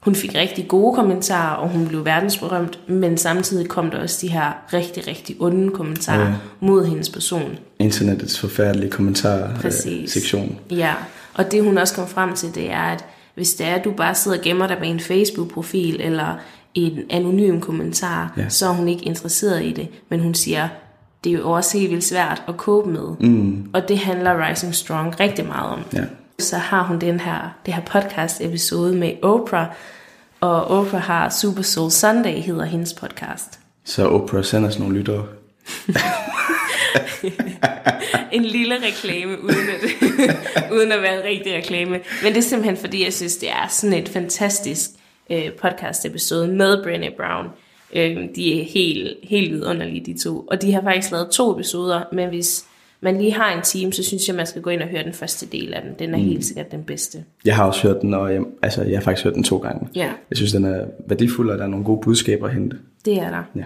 hun fik rigtig gode kommentarer, og hun blev verdensberømt, men samtidig kom der også de her rigtig, rigtig onde kommentarer ja. mod hendes person. Internettets forfærdelige kommentarer-sektion. Øh, ja, og det hun også kom frem til, det er, at hvis det er, at du bare sidder og gemmer dig bag en Facebook-profil, eller en anonym kommentar, ja. så er hun ikke interesseret i det. Men hun siger, det er jo også helt vildt svært at cope med. Mm. Og det handler Rising Strong rigtig meget om. Ja så har hun den her, det her podcast episode med Oprah, og Oprah har Super Soul Sunday, hedder hendes podcast. Så Oprah sender os nogle lyttere. <laughs> en lille reklame, uden at, <laughs> uden at være en rigtig reklame. Men det er simpelthen fordi, jeg synes, det er sådan et fantastisk øh, podcast episode med Brené Brown. Øh, de er helt, helt vidunderlige, de to. Og de har faktisk lavet to episoder, men hvis man lige har en time, så synes jeg, man skal gå ind og høre den første del af den. Den er mm. helt sikkert den bedste. Jeg har også hørt den, og jeg, altså, jeg har faktisk hørt den to gange. Ja. Jeg synes, den er værdifuld, og der er nogle gode budskaber at hente. Det er der. Ja.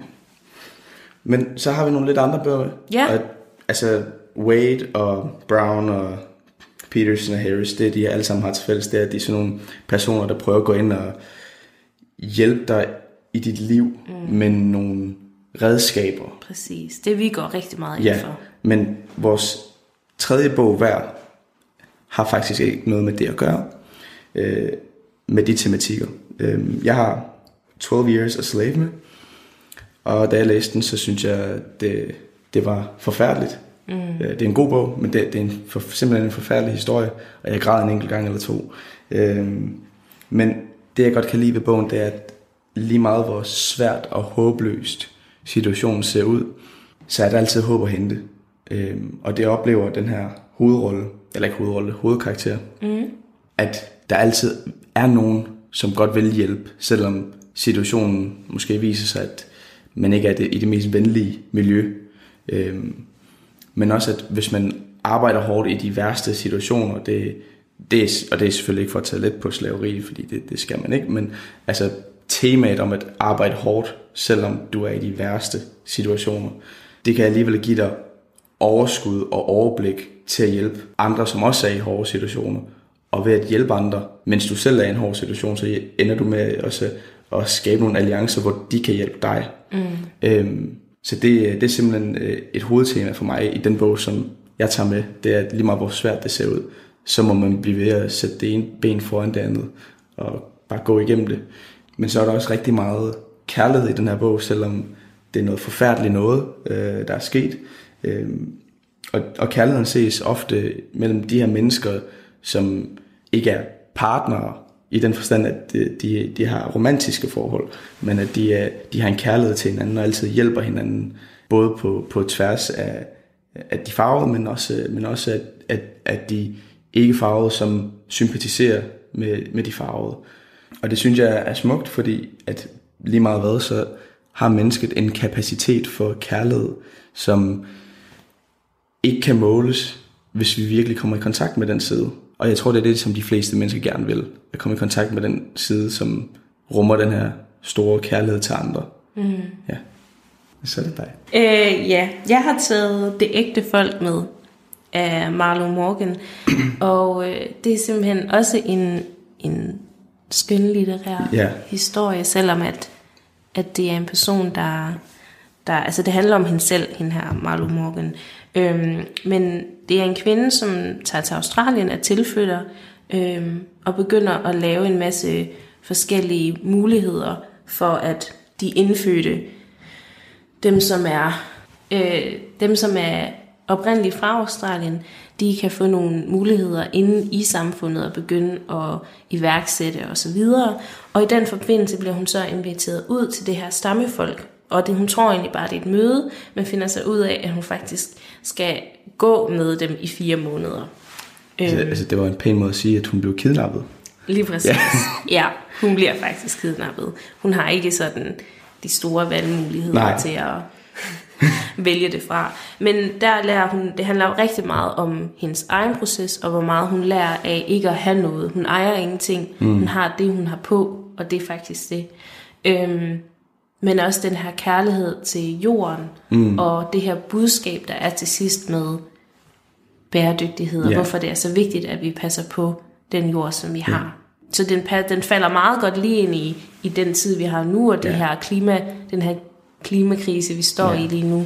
Men så har vi nogle lidt andre bøger. Ja. Og, altså Wade og Brown og Peterson og Harris, det de alle sammen har til fælles, det er, at de er sådan nogle personer, der prøver at gå ind og hjælpe dig i dit liv mm. med nogle redskaber. Præcis. Det vi går rigtig meget ind Ja, for. men vores tredje bog hver har faktisk ikke noget med det at gøre, øh, med de tematikker. Øh, jeg har 12 Years a Slave med, og da jeg læste den, så synes jeg, det, det var forfærdeligt. Mm. Øh, det er en god bog, men det, det er en for, simpelthen en forfærdelig historie, og jeg græd en enkelt gang eller to. Øh, men det jeg godt kan lide ved bogen, det er, at lige meget hvor svært og håbløst situationen ser ud, så er der altid håb at hente. Øhm, og det oplever den her hovedrolle, eller ikke hovedrolle, hovedkarakter, mm. at der altid er nogen, som godt vil hjælpe, selvom situationen måske viser sig, at man ikke er det, i det mest venlige miljø. Øhm, men også, at hvis man arbejder hårdt i de værste situationer, det, det er, og det er selvfølgelig ikke for at tage let på slaveri, fordi det, det skal man ikke, men altså temaet om at arbejde hårdt, selvom du er i de værste situationer, det kan alligevel give dig overskud og overblik til at hjælpe andre, som også er i hårde situationer. Og ved at hjælpe andre, mens du selv er i en hård situation, så ender du med også at skabe nogle alliancer, hvor de kan hjælpe dig. Mm. Øhm, så det, det er simpelthen øh, et hovedtema for mig i den bog, som jeg tager med. Det er at lige meget, hvor svært det ser ud, så må man blive ved at sætte det ene ben foran det andet, og bare gå igennem det. Men så er der også rigtig meget kærlighed i den her bog, selvom det er noget forfærdeligt noget, øh, der er sket. Øh, og, og kærligheden ses ofte mellem de her mennesker, som ikke er partnere, i den forstand, at øh, de, de, har romantiske forhold, men at de, er, de har en kærlighed til hinanden og altid hjælper hinanden, både på, på tværs af, af de farvede, men også, men også at, at, at de ikke farvede, som sympatiserer med, med de farvede. Og det synes jeg er smukt, fordi at lige meget hvad, så har mennesket en kapacitet for kærlighed, som ikke kan måles, hvis vi virkelig kommer i kontakt med den side. Og jeg tror, det er det, som de fleste mennesker gerne vil. At komme i kontakt med den side, som rummer den her store kærlighed til andre. Mm. Ja. Så er det dig. Øh, ja, jeg har taget Det ægte folk med af Marlo Morgan. <clears throat> og øh, det er simpelthen også en, en skønlitterær Ja. historie, selvom at, at det er en person, der, der... Altså det handler om hende selv, hende her, Marlo Morgan. Øhm, men det er en kvinde, som tager til Australien, er tilflytter, øhm, og begynder at lave en masse forskellige muligheder for, at de indfødte, dem som er, øh, dem som er oprindeligt fra Australien, de kan få nogle muligheder inde i samfundet og begynde at iværksætte osv. Og i den forbindelse bliver hun så inviteret ud til det her stammefolk. Og det, hun tror egentlig bare, det er et møde, men finder sig ud af, at hun faktisk skal gå med dem i fire måneder. Altså, altså, det var en pæn måde at sige, at hun blev kidnappet. Lige præcis. Ja. <laughs> ja, hun bliver faktisk kidnappet. Hun har ikke sådan de store valgmuligheder. Nej. til at <laughs> vælge det fra. Men der lærer hun, det handler jo rigtig meget om hendes egen proces, og hvor meget hun lærer af ikke at have noget. Hun ejer ingenting. Mm. Hun har det, hun har på, og det er faktisk det. Øhm, men også den her kærlighed til jorden, mm. og det her budskab, der er til sidst med bæredygtighed, og Ja. hvorfor det er så vigtigt, at vi passer på den jord, som vi har. Så den, den falder meget godt lige ind i, i den tid, vi har nu, og det Ja. her klima, den her klimakrise, vi står Ja. i lige nu.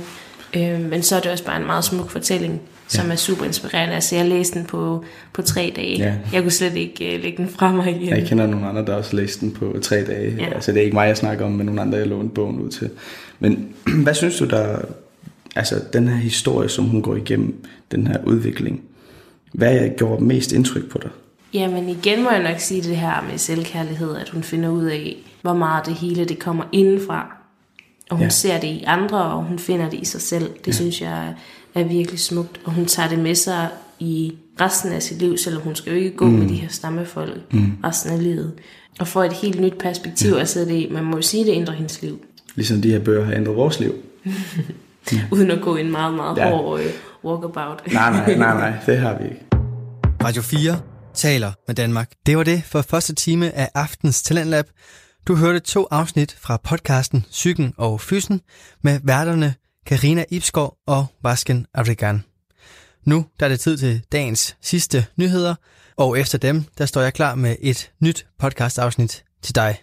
Øhm, men så er det også bare en meget smuk fortælling, som er super inspirerende. Altså, jeg læste den på, på tre dage. Ja. Jeg kunne slet ikke uh, lægge den fra mig igen. Jeg kender nogle andre, der også læste den på tre dage. Ja. Altså, det er ikke mig, jeg snakker om, men nogle andre, jeg lånte bogen ud til. Men <clears throat> hvad synes du, der... Altså, den her historie, som hun går igennem, den her udvikling, hvad gjorde mest indtryk på dig? Jamen igen må jeg nok sige det her med selvkærlighed, at hun finder ud af, hvor meget det hele det kommer indenfra. Og hun Ja. ja. ser det i andre, og hun finder det i sig selv. Det ja. synes jeg er virkelig smukt. Og hun tager det med sig i resten af sit liv, selvom hun skal jo ikke gå mm. med de her stammefolk mm. resten af livet. Og får et helt nyt perspektiv ja. at sidde det i. Man må jo sige, det ændrer hendes liv. Ligesom de her bøger har ændret vores liv. <laughs> Uden at gå en meget, meget Ja. ja. hård øh, walkabout. Nej, nej, nej, nej, det har vi ikke. Radio 4 taler med Danmark. Det var det for første time af aftens Talentlab. Du hørte to afsnit fra podcasten Psyken og Fysen med værterne Karina Ibsgaard og Vasken Afrikan. Nu der er det tid til dagens sidste nyheder, og efter dem, der står jeg klar med et nyt podcast afsnit til dig.